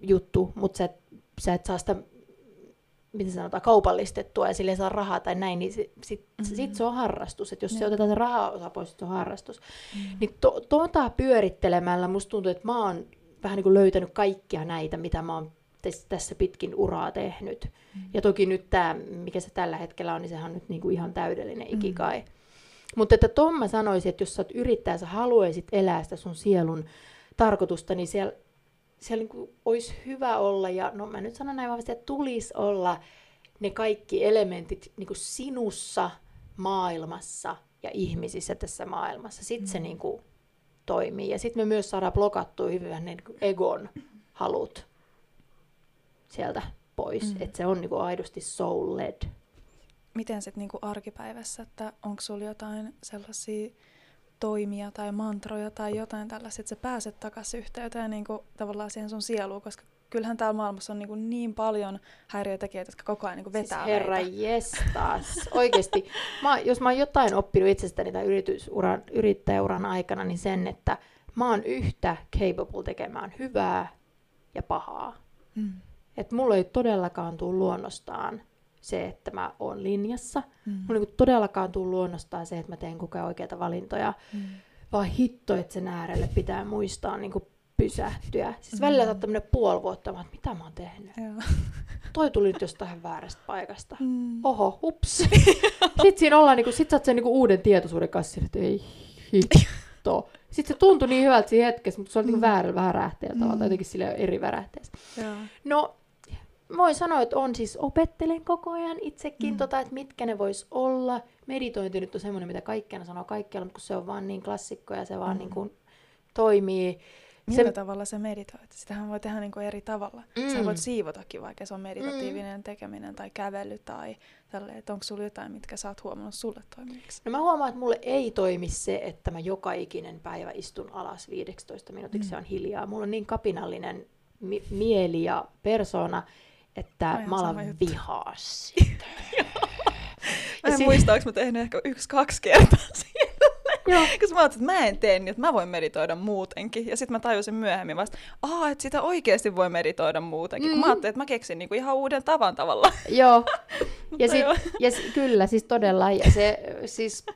juttu, mutta sä, sä et saa sitä miten sanotaan, kaupallistettua ja sille saa rahaa tai näin, niin sit, sit, mm-hmm. sit se on harrastus. Että jos ja. se otetaan se raha osa pois, se on harrastus. Mm-hmm. Niin to, tuota pyörittelemällä musta tuntuu, että mä oon vähän niin kuin löytänyt kaikkia näitä, mitä mä oon tässä pitkin uraa tehnyt. Mm-hmm. Ja toki nyt tämä, mikä se tällä hetkellä on, niin sehän on nyt niin kuin ihan täydellinen mm-hmm. ikikai. Mm-hmm. Mutta että Tom mä sanoisin, että jos sä oot yrittäjä, sä haluaisit elää sitä sun sielun tarkoitusta, niin siellä siellä niin kuin olisi hyvä olla, ja no mä nyt sanon näin vahvasti, että tulisi olla ne kaikki elementit niin kuin sinussa, maailmassa ja ihmisissä tässä maailmassa. Sitten mm. se niin kuin toimii. Ja sitten me myös saadaan blokattua hyvin ne niin egon halut sieltä pois. Mm. Että se on niinku aidosti soul-led. Miten sitten niinku arkipäivässä, että onko sulla jotain sellaisia toimia tai mantroja tai jotain tällaista, että sä pääset takaisin yhteyteen niin kuin, tavallaan siihen sun sieluun, koska kyllähän täällä maailmassa on niin, kuin niin paljon häiriötekijöitä, jotka koko ajan niin kuin vetää siis herra meitä. jestas. Oikeasti, mä, jos mä oon jotain oppinut itsestäni tai yritysuran, yrittäjäuran aikana, niin sen, että mä oon yhtä capable tekemään hyvää ja pahaa. Mm. Että mulla ei todellakaan tule luonnostaan se, että mä oon linjassa. Mm. Mulla ei todellakaan tule luonnostaan se, että mä teen koko ajan oikeita valintoja. Mm. Vaan hitto, että sen äärelle pitää muistaa niin kuin pysähtyä. Siis mm. välillä saattaa mennä puoli vuotta, että mitä mä oon tehnyt. Joo. Toi tuli nyt jostain väärästä paikasta. Mm. Oho, ups. sitten siinä ollaan, niin kuin, sit sä oot sen niin kuin uuden tietoisuuden kanssa, että ei hitto. Sitten se tuntui niin hyvältä siinä hetkessä, mutta se oli niinku mm. niin väärällä vähän rähteellä tavalla, mm. tai jotenkin sille eri värähteessä. No, voin sanoa, että on siis, opettelen koko ajan itsekin, mm. tota, että mitkä ne vois olla. Meditointi nyt on semmoinen, mitä kaikkiana sanoo kaikkialla, mutta kun se on vaan niin klassikko ja se vaan mm. niin kuin toimii. Millä se... tavalla se meditoit? Sitähän voi tehdä niin kuin eri tavalla. Mm. Sä voit siivotakin, vaikka se on meditatiivinen mm. tekeminen tai kävely tai tälleen. Että onko sulla jotain, mitkä sä oot huomannut sulle toimiviksi? No mä huomaan, että mulle ei toimi se, että mä joka ikinen päivä istun alas 15 minuutiksi mm. on hiljaa. Mulla on niin kapinallinen mi- mieli ja persona, että Aivan mä alan vihaa sitä. mä en si- muista, onko mä tehnyt ehkä yksi-kaksi kertaa Joo. Koska mä ajattelin, että mä en tee niin, että mä voin meditoida muutenkin. Ja sitten mä tajusin myöhemmin vasta, Aa, että sitä oikeasti voi meditoida muutenkin. Mm. Kun mä mm. ajattelin, että mä keksin niinku ihan uuden tavan tavalla. Joo. ja, sit, ja kyllä, siis todella. Ja se, siis,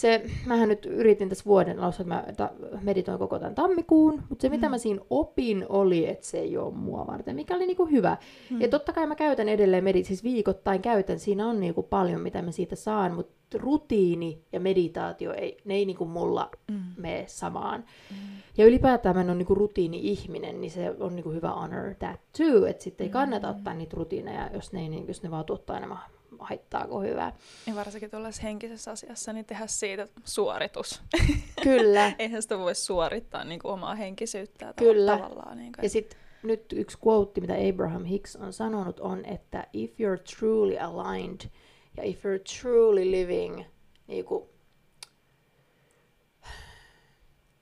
se, mähän nyt yritin tässä vuoden alussa, että mä ta- meditoin koko tämän tammikuun, mutta se mitä mm. mä siinä opin oli, että se ei ole mua varten, mikä oli niinku hyvä. Mm. Ja totta kai mä käytän edelleen medit, siis viikoittain käytän, siinä on niinku paljon mitä mä siitä saan, mutta rutiini ja meditaatio, ei, ne ei niinku mulla mm. mene samaan. Mm. Ja ylipäätään mä en ole niinku rutiini-ihminen, niin se on niinku hyvä honor that too, että sitten ei kannata mm. ottaa niitä rutiineja, jos ne, niin, jos ne vaan tuottaa enemmän haittaako hyvää. Ja varsinkin tuollaisessa henkisessä asiassa, niin tehdä siitä suoritus. Kyllä. Eihän sitä voi suorittaa niin kuin omaa henkisyyttä Kyllä. tavallaan. Niin ja sitten nyt yksi quote, mitä Abraham Hicks on sanonut, on, että if you're truly aligned ja if you're truly living niin kuin,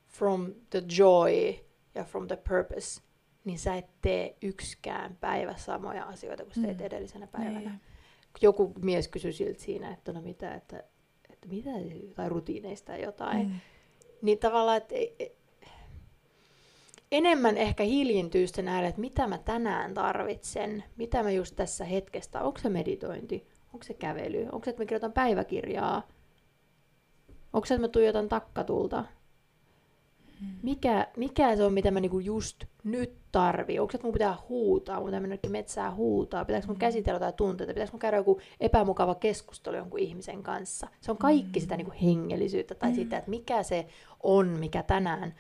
from the joy ja from the purpose, niin sä et tee yksikään päivä samoja asioita kuin sä teet mm. edellisenä päivänä. Niin joku mies kysyi siltä siinä, että no mitä, että, että mitä, tai rutiineista jotain. Mm. Niin tavallaan, että enemmän ehkä hiljintyy sen ääreen, että mitä mä tänään tarvitsen, mitä mä just tässä hetkestä, onko se meditointi, onko se kävely, onko se, että mä kirjoitan päiväkirjaa, onko se, että mä tuijotan takkatulta, mikä, mikä se on, mitä mä niinku just nyt tarvii? Onko se, että mun pitää huutaa, mun pitää mennä metsään huutaa, pitääkö mun mm. käsitellä jotain tunteita, pitääkö mun käydä joku epämukava keskustelu jonkun ihmisen kanssa? Se on kaikki sitä niinku hengellisyyttä tai mm. sitä, että mikä se on, mikä tänään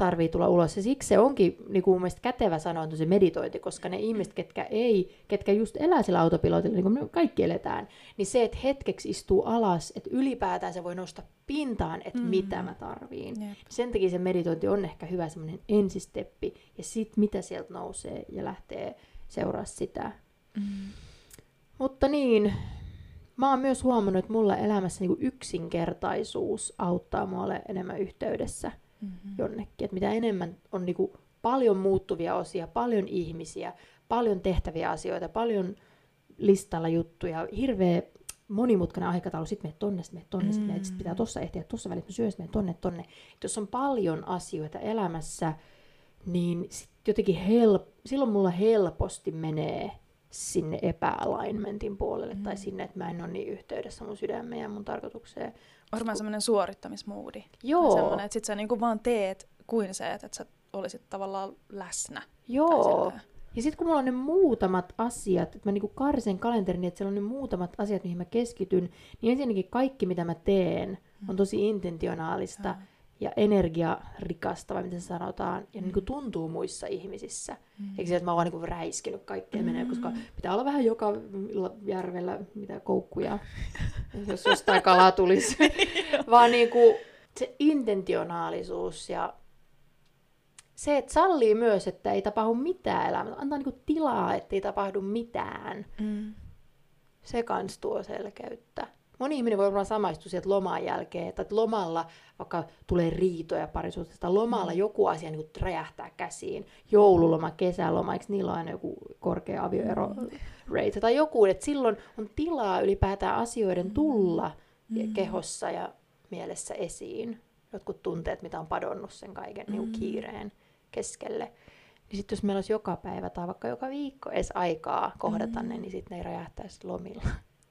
tarvii tulla ulos. Ja siksi se onkin niin kuin mun mielestä kätevä sanoa se meditointi, koska ne ihmiset, ketkä ei, ketkä just elää sillä autopilotilla, niin kuin me kaikki eletään, niin se, että hetkeksi istuu alas, että ylipäätään se voi nostaa pintaan, että mm. mitä mä tarviin. Jep. Sen takia se meditointi on ehkä hyvä semmoinen ensisteppi, ja sit mitä sieltä nousee ja lähtee seuraa sitä. Mm. Mutta niin, mä oon myös huomannut, että mulla elämässä niin yksinkertaisuus auttaa mua enemmän yhteydessä mm-hmm. jonnekin. Et mitä enemmän on niinku paljon muuttuvia osia, paljon ihmisiä, paljon tehtäviä asioita, paljon listalla juttuja, hirveä monimutkainen aikataulu, sitten menet tonne, sitten menet tonne, mm. sitten sit pitää tuossa ehtiä, tuossa välissä syö, sitten tonne, tonne. Et jos on paljon asioita elämässä, niin sit jotenkin help, silloin mulla helposti menee sinne epäalignmentin puolelle mm. tai sinne, että mä en ole niin yhteydessä mun sydämeen ja mun tarkoitukseen. Varmaan semmoinen suorittamismoodi. Joo. Semmoinen, että sit sä niinku vaan teet kuin se, että sä olisit tavallaan läsnä. Joo. Ja sitten kun mulla on ne muutamat asiat, että mä niinku karsen kalenterin, että siellä on ne muutamat asiat, mihin mä keskityn, niin ensinnäkin kaikki, mitä mä teen, on tosi intentionaalista. Mm ja energiarikasta, vai miten se sanotaan, ja niin kuin tuntuu muissa ihmisissä. Mm. Eikä se, että mä oon vaan niin kuin räiskinyt kaikkea mm. menee, koska pitää olla vähän joka järvellä mitä koukkuja, jos jostain kalaa tulisi. vaan niin kuin se intentionaalisuus ja se, että sallii myös, että ei tapahdu mitään elämässä. Antaa niinku tilaa, että ei tapahdu mitään. Mm. Se kans tuo selkeyttä. Moni ihminen voi varmaan samaistua sieltä loman jälkeen, että lomalla vaikka tulee riitoja parisuhteesta, lomalla mm. joku asia niin räjähtää käsiin. Joululoma, kesäloma, eikö niillä ole aina joku korkea avioero mm. rate tai joku, että silloin on tilaa ylipäätään asioiden mm. tulla mm. kehossa ja mielessä esiin. Jotkut tunteet, mitä on padonnut sen kaiken mm. niin kiireen keskelle. Niin sitten jos meillä olisi joka päivä tai vaikka joka viikko edes aikaa kohdata mm. ne, niin sitten ne ei räjähtäisi lomilla.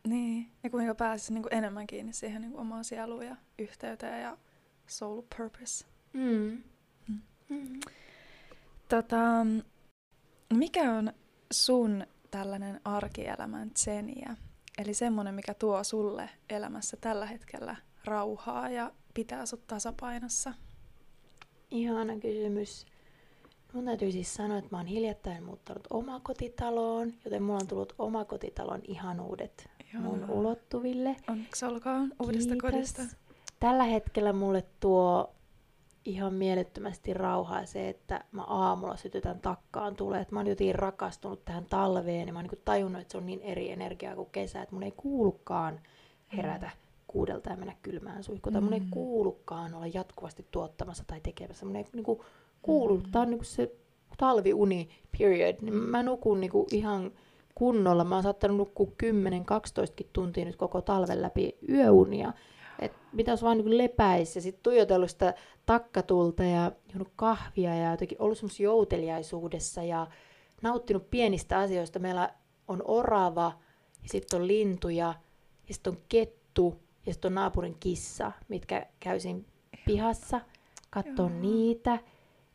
Niin, ja kuinka pääsisi niinku enemmän kiinni siihen niinku omaan sieluun ja yhteyteen ja soul purpose. Mm. Mm. Mm. Tota, mikä on sun tällainen arkielämän tseniä? Eli semmoinen, mikä tuo sulle elämässä tällä hetkellä rauhaa ja pitää sut tasapainossa? Ihana kysymys. Mun täytyy siis sanoa, että mä oon hiljattain muuttanut omakotitaloon, joten mulla on tullut omakotitalon ihanuudet Joo. mun ulottuville. Onneksi olkoon uudesta Kiitos. kodista. Tällä hetkellä mulle tuo ihan mielettömästi rauhaa se, että mä aamulla sytytän takkaan tulee. Että mä oon jotenkin rakastunut tähän talveen ja mä oon niin tajunnut, että se on niin eri energiaa kuin kesä, että mun ei kuulukaan herätä mm. kuudelta ja mennä kylmään suihkuun. Mm. Mun ei mm. kuulukaan olla jatkuvasti tuottamassa tai tekemässä. Mun ei niin kuin, kuulu. Mm. Tää on niin kuin se talviuni period. Niin mä nukun niin kuin ihan kunnolla. Mä oon saattanut nukkua 10-12 tuntia nyt koko talven läpi yöunia. Et pitäisi vaan niin lepäisi ja sitten tuijotellut sitä takkatulta ja juonut kahvia ja jotenkin ollut semmoisessa jouteliaisuudessa ja nauttinut pienistä asioista. Meillä on orava ja sitten on lintuja ja sitten on kettu ja sitten on naapurin kissa, mitkä käysin pihassa, katson niitä.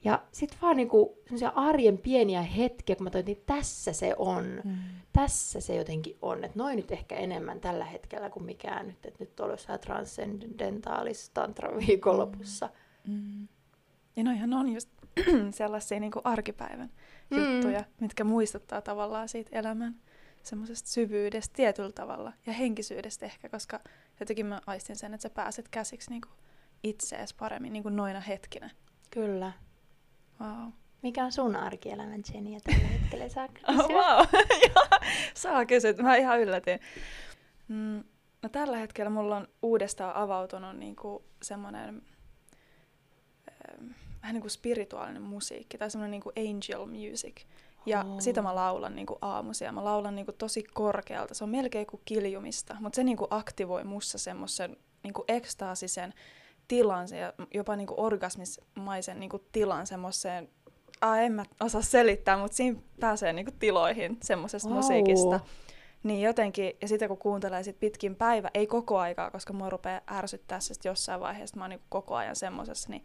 Ja sitten vaan niinku arjen pieniä hetkiä, kun mä toin, niin tässä se on. Mm. Tässä se jotenkin on. Että noin nyt ehkä enemmän tällä hetkellä kuin mikään nyt. Että nyt on jossain transcendentaalissa tantra viikonlopussa. Mm. Mm. Ja noihan on just sellaisia niinku arkipäivän mm. juttuja, mitkä muistuttaa tavallaan siitä elämän semmoisesta syvyydestä tietyllä tavalla. Ja henkisyydestä ehkä, koska jotenkin mä aistin sen, että sä pääset käsiksi niinku itseesi paremmin niinku noina hetkinä. Kyllä. Wow. Mikä on sun arkielämän Jenny tällä hetkellä? Saa kysyä? Oh, wow. Saa kysyä. Mä ihan yllätin. Mm, no tällä hetkellä mulla on uudestaan avautunut niinku semmoinen äh, vähän niin kuin spirituaalinen musiikki tai semmoinen niinku angel music. Ja oh. sitä mä laulan niinku aamuisia. Mä laulan niinku tosi korkealta. Se on melkein kuin kiljumista, mutta se niinku aktivoi mussa semmoisen niinku ekstaasisen tilan ja jopa niinku orgasmismaisen niinku tilan semmoiseen, ah, en mä osaa selittää, mutta siinä pääsee niinku tiloihin semmoisesta wow. musiikista. Niin jotenkin, ja sitten kun kuuntelee sit pitkin päivä, ei koko aikaa, koska mua rupeaa ärsyttää se jossain vaiheessa, mä oon niinku koko ajan semmoisessa, niin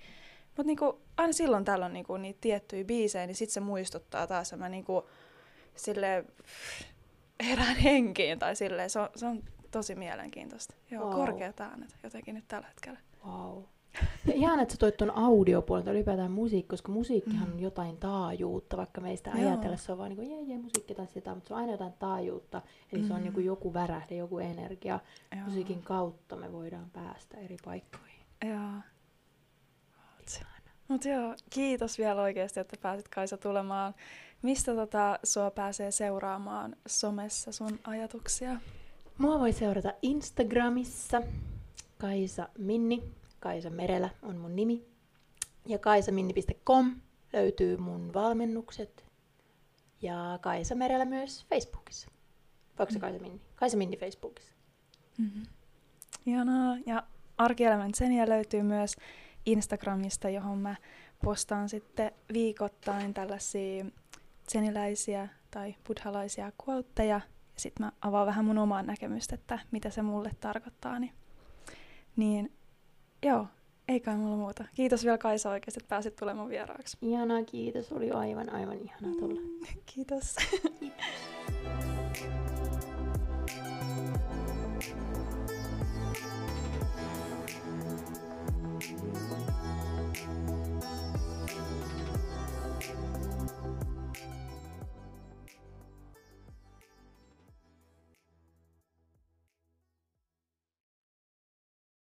mutta niinku, aina silloin tällöin niinku, niitä tiettyjä biisejä, niin sitten se muistuttaa taas, että mä niinku, sille herään henkiin, tai silleen, se on, se on tosi mielenkiintoista. Joo, wow. korkeat äänet jotenkin nyt tällä hetkellä. Wow. Ja ihan, että sä toit tuon audiopuolen tai ylipäätään musiikki, koska musiikkihan mm. on jotain taajuutta, vaikka meistä ajatella se on vaan niin jee, jee, musiikki tai sitä, mutta se on aina jotain taajuutta. Eli mm. se on niin joku värähde, joku energia. Joo. Musiikin kautta me voidaan päästä eri paikkoihin. Joo. Mutta joo, kiitos vielä oikeasti, että pääsit Kaisa tulemaan. Mistä tota sua pääsee seuraamaan somessa sun ajatuksia? Mua voi seurata Instagramissa Kaisa Minni. Kaisa Merelä on mun nimi. Ja kaisaminni.com löytyy mun valmennukset. Ja Kaisa Merelä myös Facebookissa. Voiko se mm. Kaisa Minni? Kaisa Minni Facebookissa. Mm-hmm. Ihanaa. Ja arkielämän Senia löytyy myös Instagramista, johon mä postaan sitten viikoittain tällaisia seniläisiä tai buddhalaisia quoteja. Ja sitten mä avaan vähän mun omaa näkemystä, että mitä se mulle tarkoittaa. Niin niin joo, ei kai mulla muuta. Kiitos vielä Kaisa oikeasti, että pääsit tulemaan vieraaksi. Ihanaa, kiitos. Oli aivan, aivan ihanaa tulla. Mm, kiitos. kiitos.